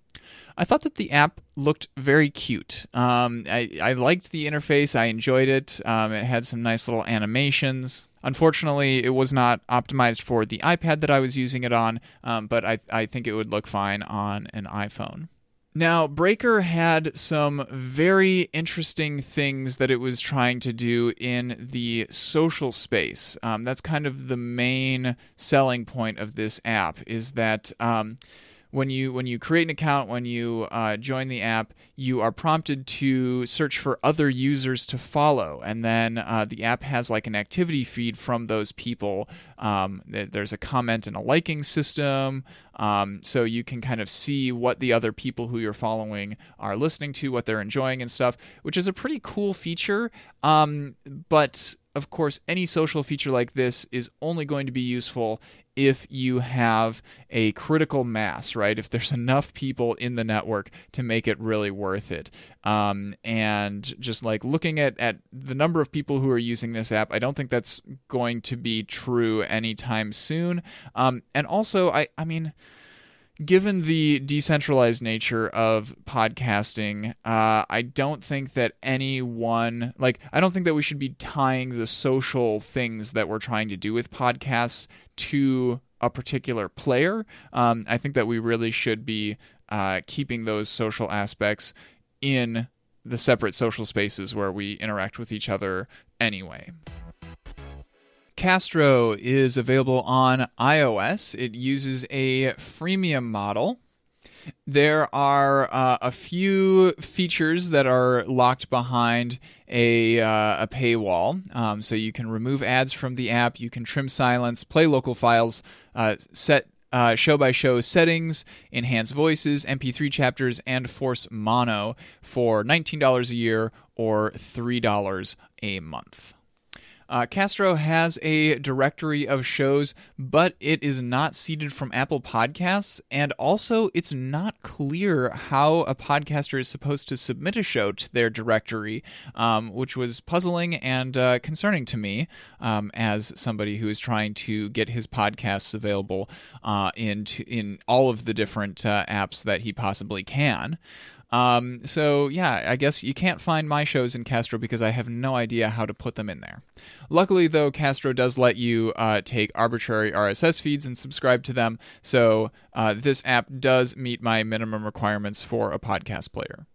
I thought that the app looked very cute. Um, I, I liked the interface. I enjoyed it. Um, it had some nice little animations. Unfortunately, it was not optimized for the iPad that I was using it on, um, but I, I think it would look fine on an iPhone. Now, Breaker had some very interesting things that it was trying to do in the social space. Um, that's kind of the main selling point of this app, is that. Um, when you when you create an account when you uh, join the app you are prompted to search for other users to follow. And then uh, the app has like an activity feed from those people. Um, there's a comment and a liking system. Um, so you can kind of see what the other people who you're following are listening to what they're enjoying and stuff which is a pretty cool feature. Um, but of course, any social feature like this is only going to be useful if you have a critical mass, right? If there's enough people in the network to make it really worth it. Um, and just like looking at, at the number of people who are using this app, I don't think that's going to be true anytime soon. Um, and also, I, I mean, given the decentralized nature of podcasting, uh, I don't think that anyone, like, I don't think that we should be tying the social things that we're trying to do with podcasts to a particular player. Um, I think that we really should be uh, keeping those social aspects in the separate social spaces where we interact with each other anyway. Castro is available on iOS. It uses a freemium model. There are uh, a few features that are locked behind a, uh, a paywall. Um, so you can remove ads from the app, you can trim silence, play local files, uh, set show by show settings, enhance voices, MP3 chapters, and force mono for $19 a year or $3 a month. Uh, Castro has a directory of shows, but it is not seeded from Apple Podcasts, and also it's not clear how a podcaster is supposed to submit a show to their directory, um, which was puzzling and uh, concerning to me um, as somebody who is trying to get his podcasts available uh, in in all of the different uh, apps that he possibly can. Um, so yeah, I guess you can't find my shows in Castro because I have no idea how to put them in there. Luckily, though, Castro does let you uh, take arbitrary RSS feeds and subscribe to them, so uh, this app does meet my minimum requirements for a podcast player.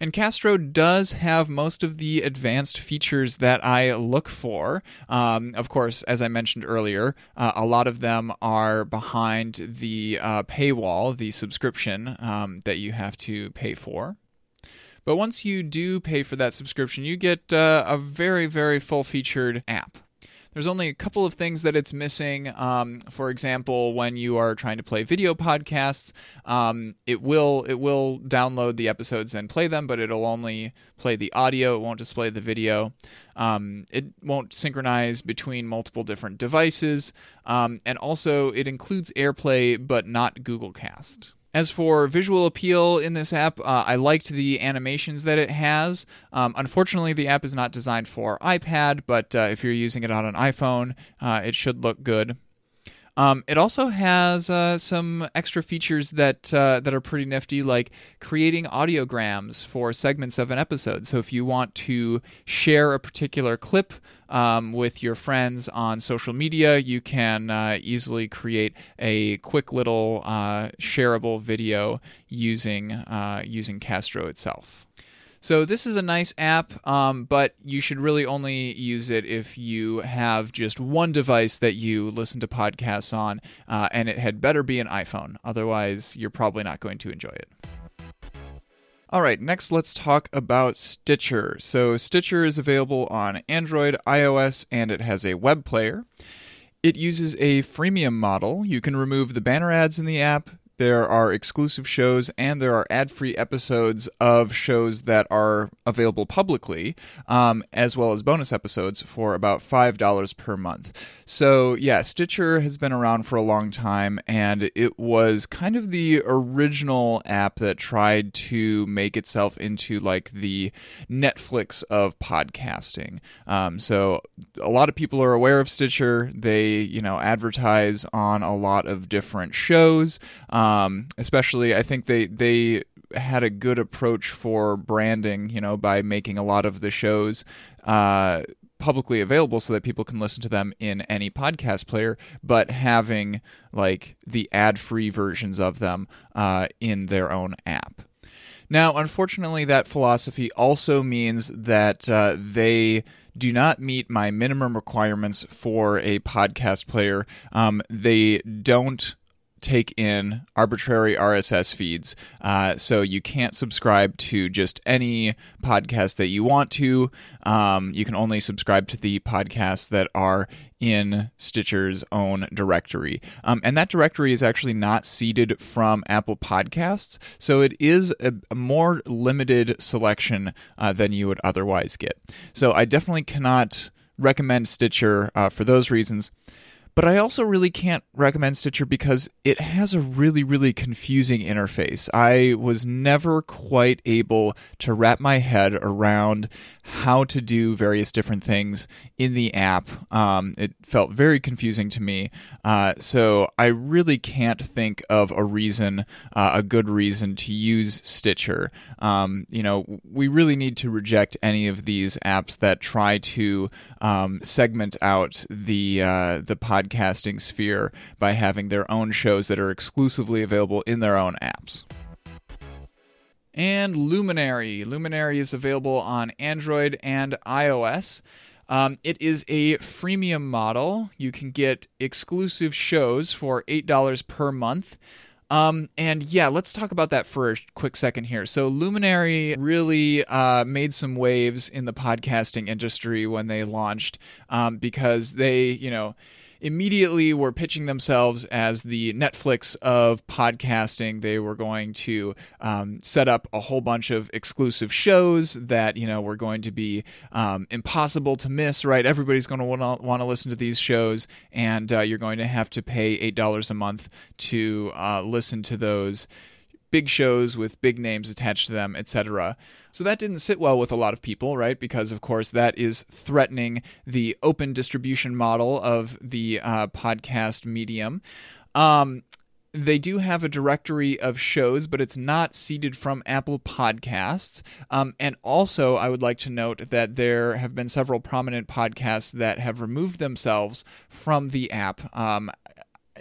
And Castro does have most of the advanced features that I look for. Um, of course, as I mentioned earlier, uh, a lot of them are behind the uh, paywall, the subscription um, that you have to pay for. But once you do pay for that subscription, you get uh, a very, very full featured app. There's only a couple of things that it's missing. Um, for example, when you are trying to play video podcasts, um, it will it will download the episodes and play them, but it'll only play the audio. It won't display the video. Um, it won't synchronize between multiple different devices, um, and also it includes AirPlay but not Google Cast. As for visual appeal in this app, uh, I liked the animations that it has. Um, unfortunately, the app is not designed for iPad, but uh, if you're using it on an iPhone, uh, it should look good. Um, it also has uh, some extra features that uh, that are pretty nifty, like creating audiograms for segments of an episode. So if you want to share a particular clip um, with your friends on social media, you can uh, easily create a quick little uh, shareable video using uh, using Castro itself. So this is a nice app, um, but you should really only use it if you have just one device that you listen to podcasts on, uh, and it had better be an iPhone. Otherwise, you're probably not going to enjoy it. All right, next let's talk about Stitcher. So, Stitcher is available on Android, iOS, and it has a web player. It uses a freemium model. You can remove the banner ads in the app, there are exclusive shows and there are ad free episodes of shows that are available publicly, um, as well as bonus episodes for about $5 per month. So, yeah, Stitcher has been around for a long time, and it was kind of the original app that tried to make itself into like the Netflix of podcasting. Um, so, a lot of people are aware of Stitcher. They, you know, advertise on a lot of different shows. Um, especially, I think they they had a good approach for branding, you know, by making a lot of the shows uh, publicly available so that people can listen to them in any podcast player, but having like the ad free versions of them uh, in their own app. Now, unfortunately, that philosophy also means that uh, they do not meet my minimum requirements for a podcast player. Um, they don't take in arbitrary RSS feeds. Uh, so you can't subscribe to just any podcast that you want to. Um, you can only subscribe to the podcasts that are in Stitcher's own directory. Um, and that directory is actually not seeded from Apple Podcasts. So it is a, a more limited selection uh, than you would otherwise get. So I definitely cannot recommend Stitcher uh, for those reasons. But I also really can't recommend Stitcher because it has a really, really confusing interface. I was never quite able to wrap my head around how to do various different things in the app. Um, it felt very confusing to me. Uh, so I really can't think of a reason, uh, a good reason to use Stitcher. Um, you know, we really need to reject any of these apps that try to um, segment out the uh, the podcasting sphere by having their own shows that are exclusively available in their own apps and Luminary. Luminary is available on Android and iOS. Um, it is a freemium model. You can get exclusive shows for $8 per month. Um, and yeah, let's talk about that for a quick second here. So, Luminary really uh, made some waves in the podcasting industry when they launched um, because they, you know, immediately were pitching themselves as the Netflix of podcasting. They were going to um, set up a whole bunch of exclusive shows that you know were going to be um, impossible to miss. Right, everybody's going to want to listen to these shows, and uh, you're going to have to pay eight dollars a month to uh, listen to those big shows with big names attached to them, etc. So that didn't sit well with a lot of people, right? Because, of course, that is threatening the open distribution model of the uh, podcast medium. Um, they do have a directory of shows, but it's not seeded from Apple Podcasts. Um, and also, I would like to note that there have been several prominent podcasts that have removed themselves from the app. Um,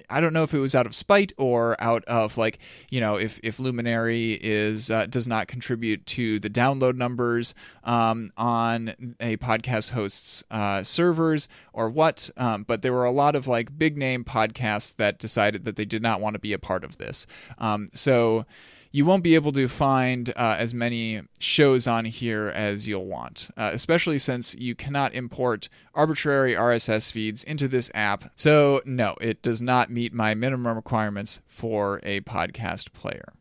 I don't know if it was out of spite or out of like you know if if Luminary is uh, does not contribute to the download numbers um, on a podcast host's uh, servers or what. Um, but there were a lot of like big name podcasts that decided that they did not want to be a part of this. Um, so you won't be able to find uh, as many shows on here as you'll want, uh, especially since you cannot import arbitrary RSS feeds into this app. So, no, it does not meet my minimum requirements for a podcast player.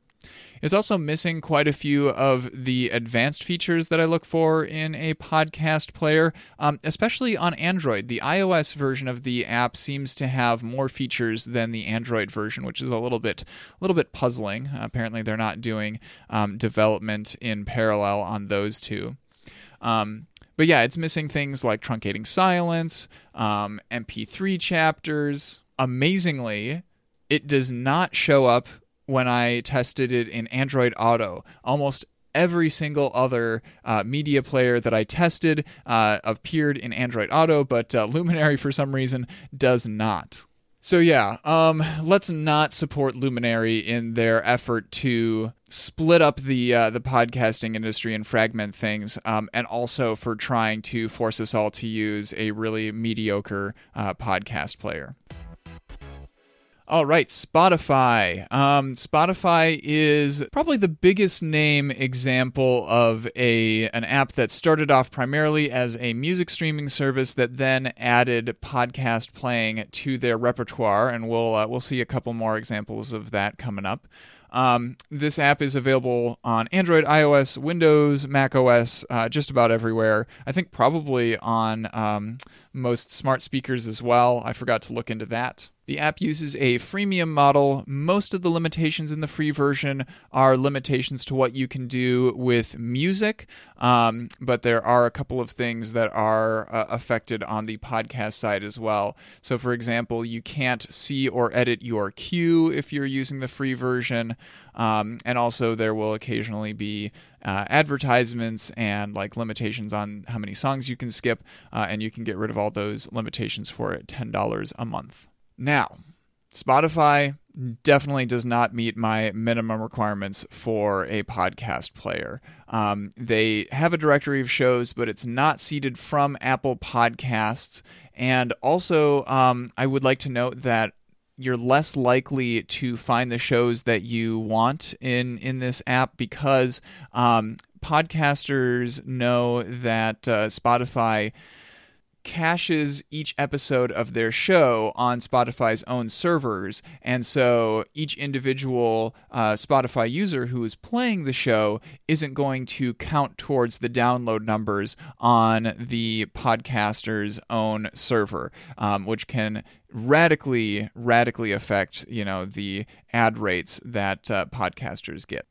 It's also missing quite a few of the advanced features that I look for in a podcast player, um, especially on Android. The iOS version of the app seems to have more features than the Android version, which is a little bit, a little bit puzzling. Apparently, they're not doing um, development in parallel on those two. Um, but yeah, it's missing things like truncating silence, um, MP3 chapters. Amazingly, it does not show up when I tested it in Android Auto. Almost every single other uh, media player that I tested uh, appeared in Android Auto, but uh, Luminary for some reason does not. So yeah, um, let's not support Luminary in their effort to split up the uh, the podcasting industry and fragment things, um, and also for trying to force us all to use a really mediocre uh, podcast player. All right, Spotify. Um, Spotify is probably the biggest name example of a an app that started off primarily as a music streaming service that then added podcast playing to their repertoire, and we'll uh, we'll see a couple more examples of that coming up. Um, this app is available on Android, iOS, Windows, Mac OS, uh, just about everywhere. I think probably on um, most smart speakers as well. I forgot to look into that. The app uses a freemium model. Most of the limitations in the free version are limitations to what you can do with music, um, but there are a couple of things that are uh, affected on the podcast side as well. So, for example, you can't see or edit your queue if you're using the free version, um, and also there will occasionally be uh, advertisements and like limitations on how many songs you can skip, uh, and you can get rid of all those limitations for $10 a month. Now, Spotify definitely does not meet my minimum requirements for a podcast player. Um, they have a directory of shows, but it's not seeded from Apple Podcasts. And also, um, I would like to note that you're less likely to find the shows that you want in in this app because um, podcasters know that uh, Spotify caches each episode of their show on Spotify's own servers. And so each individual uh, Spotify user who is playing the show isn't going to count towards the download numbers on the podcaster's own server, um, which can radically, radically affect, you know, the ad rates that uh, podcasters get.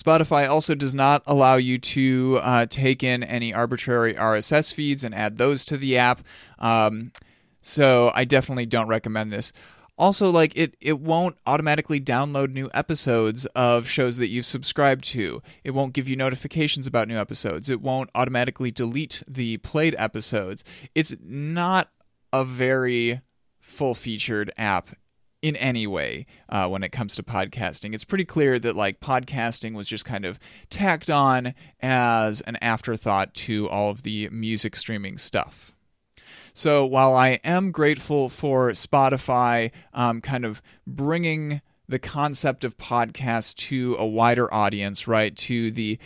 Spotify also does not allow you to uh, take in any arbitrary RSS feeds and add those to the app. Um, so I definitely don't recommend this. Also, like it, it won't automatically download new episodes of shows that you've subscribed to. It won't give you notifications about new episodes. It won't automatically delete the played episodes. It's not a very full featured app in any way uh, when it comes to podcasting. It's pretty clear that like podcasting was just kind of tacked on as an afterthought to all of the music streaming stuff. So while I am grateful for Spotify um, kind of bringing the concept of podcast to a wider audience, right, to the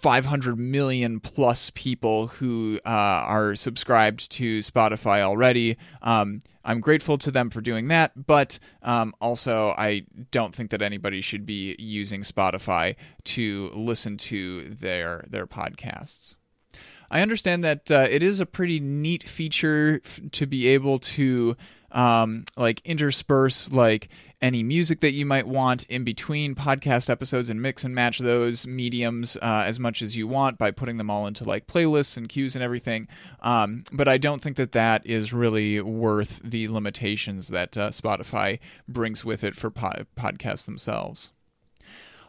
500 million plus people who uh, are subscribed to Spotify already. Um, I'm grateful to them for doing that, but um, also I don't think that anybody should be using Spotify to listen to their their podcasts. I understand that uh, it is a pretty neat feature f- to be able to um, like intersperse like any music that you might want in between podcast episodes and mix and match those mediums uh, as much as you want by putting them all into like playlists and queues and everything. Um, but I don't think that that is really worth the limitations that uh, Spotify brings with it for po- podcasts themselves.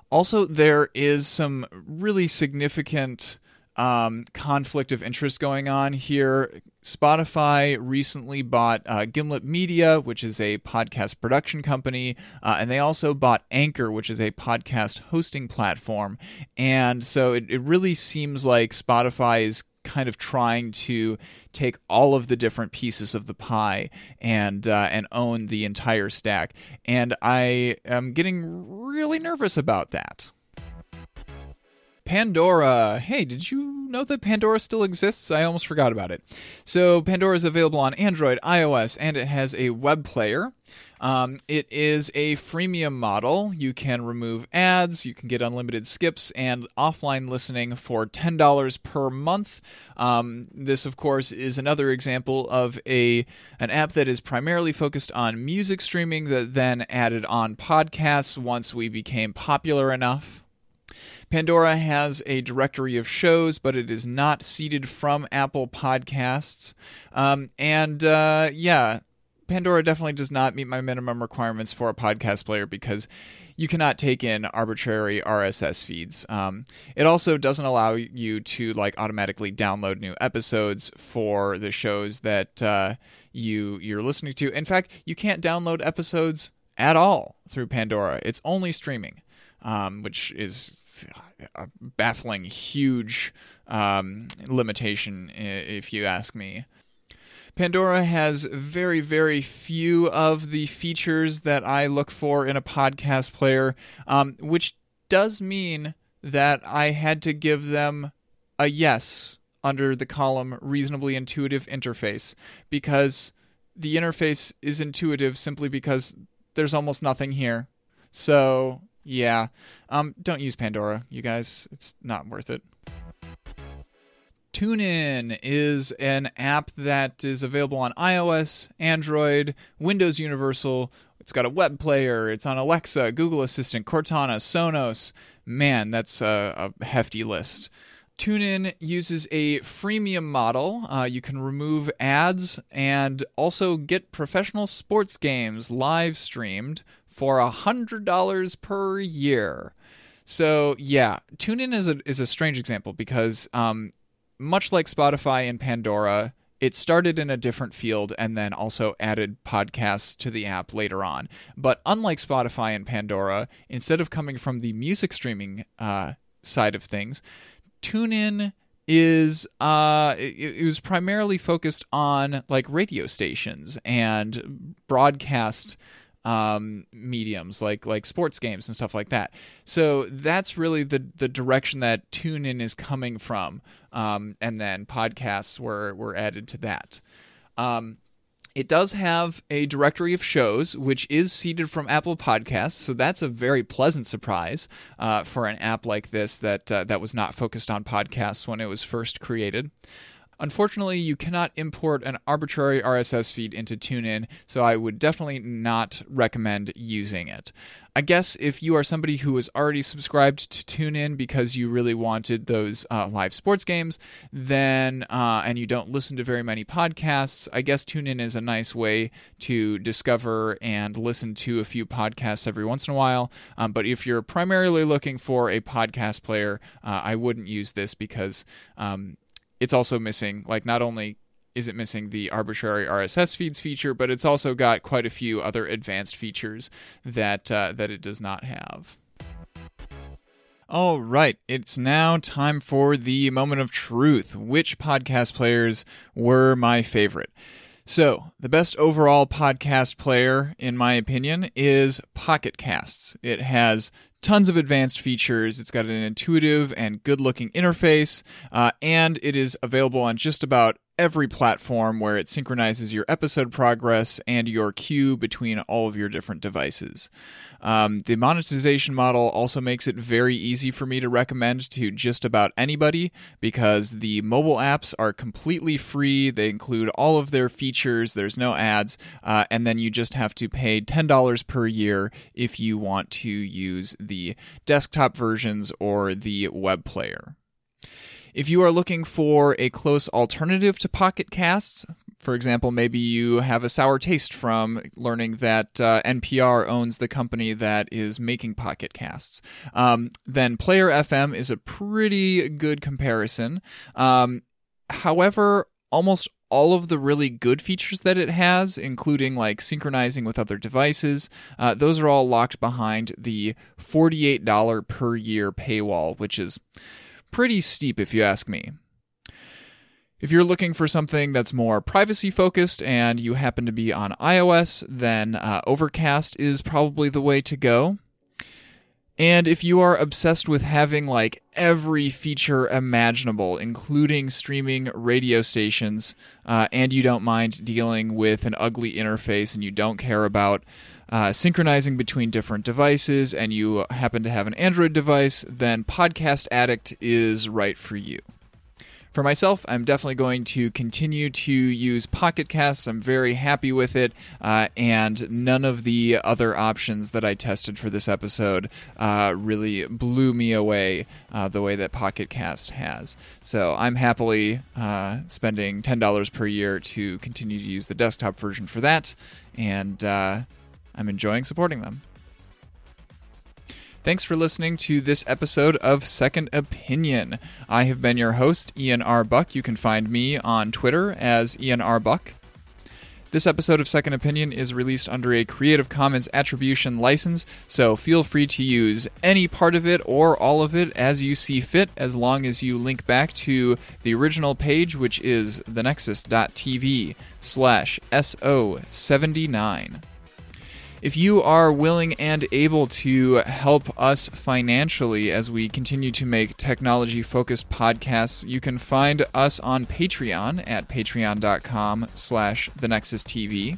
Also, there is some really significant um, conflict of interest going on here. Spotify recently bought uh, Gimlet Media, which is a podcast production company, uh, and they also bought Anchor, which is a podcast hosting platform. And so it, it really seems like Spotify is kind of trying to take all of the different pieces of the pie and uh, and own the entire stack. And I am getting really nervous about that. Pandora. Hey, did you know that Pandora still exists? I almost forgot about it. So, Pandora is available on Android, iOS, and it has a web player. Um, it is a freemium model. You can remove ads, you can get unlimited skips, and offline listening for $10 per month. Um, this, of course, is another example of a an app that is primarily focused on music streaming that then added on podcasts once we became popular enough. Pandora has a directory of shows, but it is not seeded from Apple Podcasts. Um, and uh, yeah, Pandora definitely does not meet my minimum requirements for a podcast player because you cannot take in arbitrary RSS feeds. Um, it also doesn't allow you to like automatically download new episodes for the shows that uh, you you're listening to. In fact, you can't download episodes at all through Pandora. It's only streaming, um, which is a baffling, huge um, limitation, if you ask me. Pandora has very, very few of the features that I look for in a podcast player, um, which does mean that I had to give them a yes under the column reasonably intuitive interface because the interface is intuitive simply because there's almost nothing here. So yeah. Um, don't use Pandora, you guys. It's not worth it. TuneIn is an app that is available on iOS, Android, Windows Universal. It's got a web player. It's on Alexa, Google Assistant, Cortana, Sonos. Man, that's a, a hefty list. TuneIn uses a freemium model. Uh, you can remove ads and also get professional sports games live streamed for $100 per year. So, yeah, TuneIn is a, is a strange example because, um, much like Spotify and Pandora, it started in a different field and then also added podcasts to the app later on. But unlike Spotify and Pandora, instead of coming from the music streaming uh, side of things, TuneIn is uh it, it, was primarily focused on like radio stations and broadcast um, mediums like like sports games and stuff like that. So that's really the the direction that TuneIn is coming from, um, and then podcasts were were added to that. Um, it does have a directory of shows, which is seeded from Apple Podcasts, so that's a very pleasant surprise uh, for an app like this that uh, that was not focused on podcasts when it was first created. Unfortunately, you cannot import an arbitrary RSS feed into TuneIn, so I would definitely not recommend using it. I guess if you are somebody who is already subscribed to TuneIn because you really wanted those uh, live sports games, then uh, and you don't listen to very many podcasts, I guess TuneIn is a nice way to discover and listen to a few podcasts every once in a while. Um, but if you're primarily looking for a podcast player, uh, I wouldn't use this because um, it's also missing like not only is it missing the arbitrary RSS feeds feature, but it's also got quite a few other advanced features that uh, that it does not have. All right, it's now time for the moment of truth. Which podcast players were my favorite? So, the best overall podcast player, in my opinion, is Pocket Casts. It has tons of advanced features. It's got an intuitive and good looking interface, uh, and it is available on just about every platform where it synchronizes your episode progress and your queue between all of your different devices. Um, the monetization model also makes it very easy for me to recommend to just about anybody because the mobile apps are completely free. They include all of their features, there's no ads, uh, and then you just have to pay $10 per year if you want to use the desktop versions or the web player. If you are looking for a close alternative to Pocket Casts, for example, maybe you have a sour taste from learning that uh, NPR owns the company that is making Pocket Casts. Um, then Player FM is a pretty good comparison. Um, however, almost all of the really good features that it has, including like synchronizing with other devices, uh, those are all locked behind the $48 per year paywall, which is pretty steep if you ask me. If you're looking for something that's more privacy focused and you happen to be on iOS, then uh, Overcast is probably the way to go. And if you are obsessed with having like every feature imaginable, including streaming radio stations, uh, and you don't mind dealing with an ugly interface and you don't care about uh, synchronizing between different devices, and you happen to have an Android device, then Podcast Addict is right for you. For myself, I'm definitely going to continue to use Pocket Casts. I'm very happy with it, uh, and none of the other options that I tested for this episode uh, really blew me away uh, the way that Pocket Cast has. So I'm happily uh, spending $10 per year to continue to use the desktop version for that, and uh, I'm enjoying supporting them. Thanks for listening to this episode of Second Opinion. I have been your host, Ian R. Buck. You can find me on Twitter as Ian R. Buck. This episode of Second Opinion is released under a Creative Commons Attribution license, so feel free to use any part of it or all of it as you see fit, as long as you link back to the original page, which is thenexus.tv slash SO79. If you are willing and able to help us financially as we continue to make technology focused podcasts, you can find us on Patreon at patreon.com slash the Nexus TV.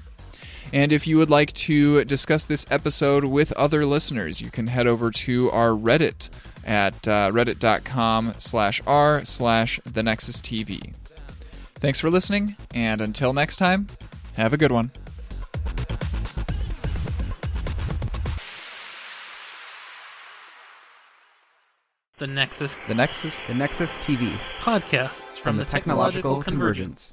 And if you would like to discuss this episode with other listeners, you can head over to our Reddit at uh, reddit.com slash r slash the Nexus TV. Thanks for listening, and until next time, have a good one. The Nexus The Nexus, the Nexus TV podcasts from the Technological Convergence.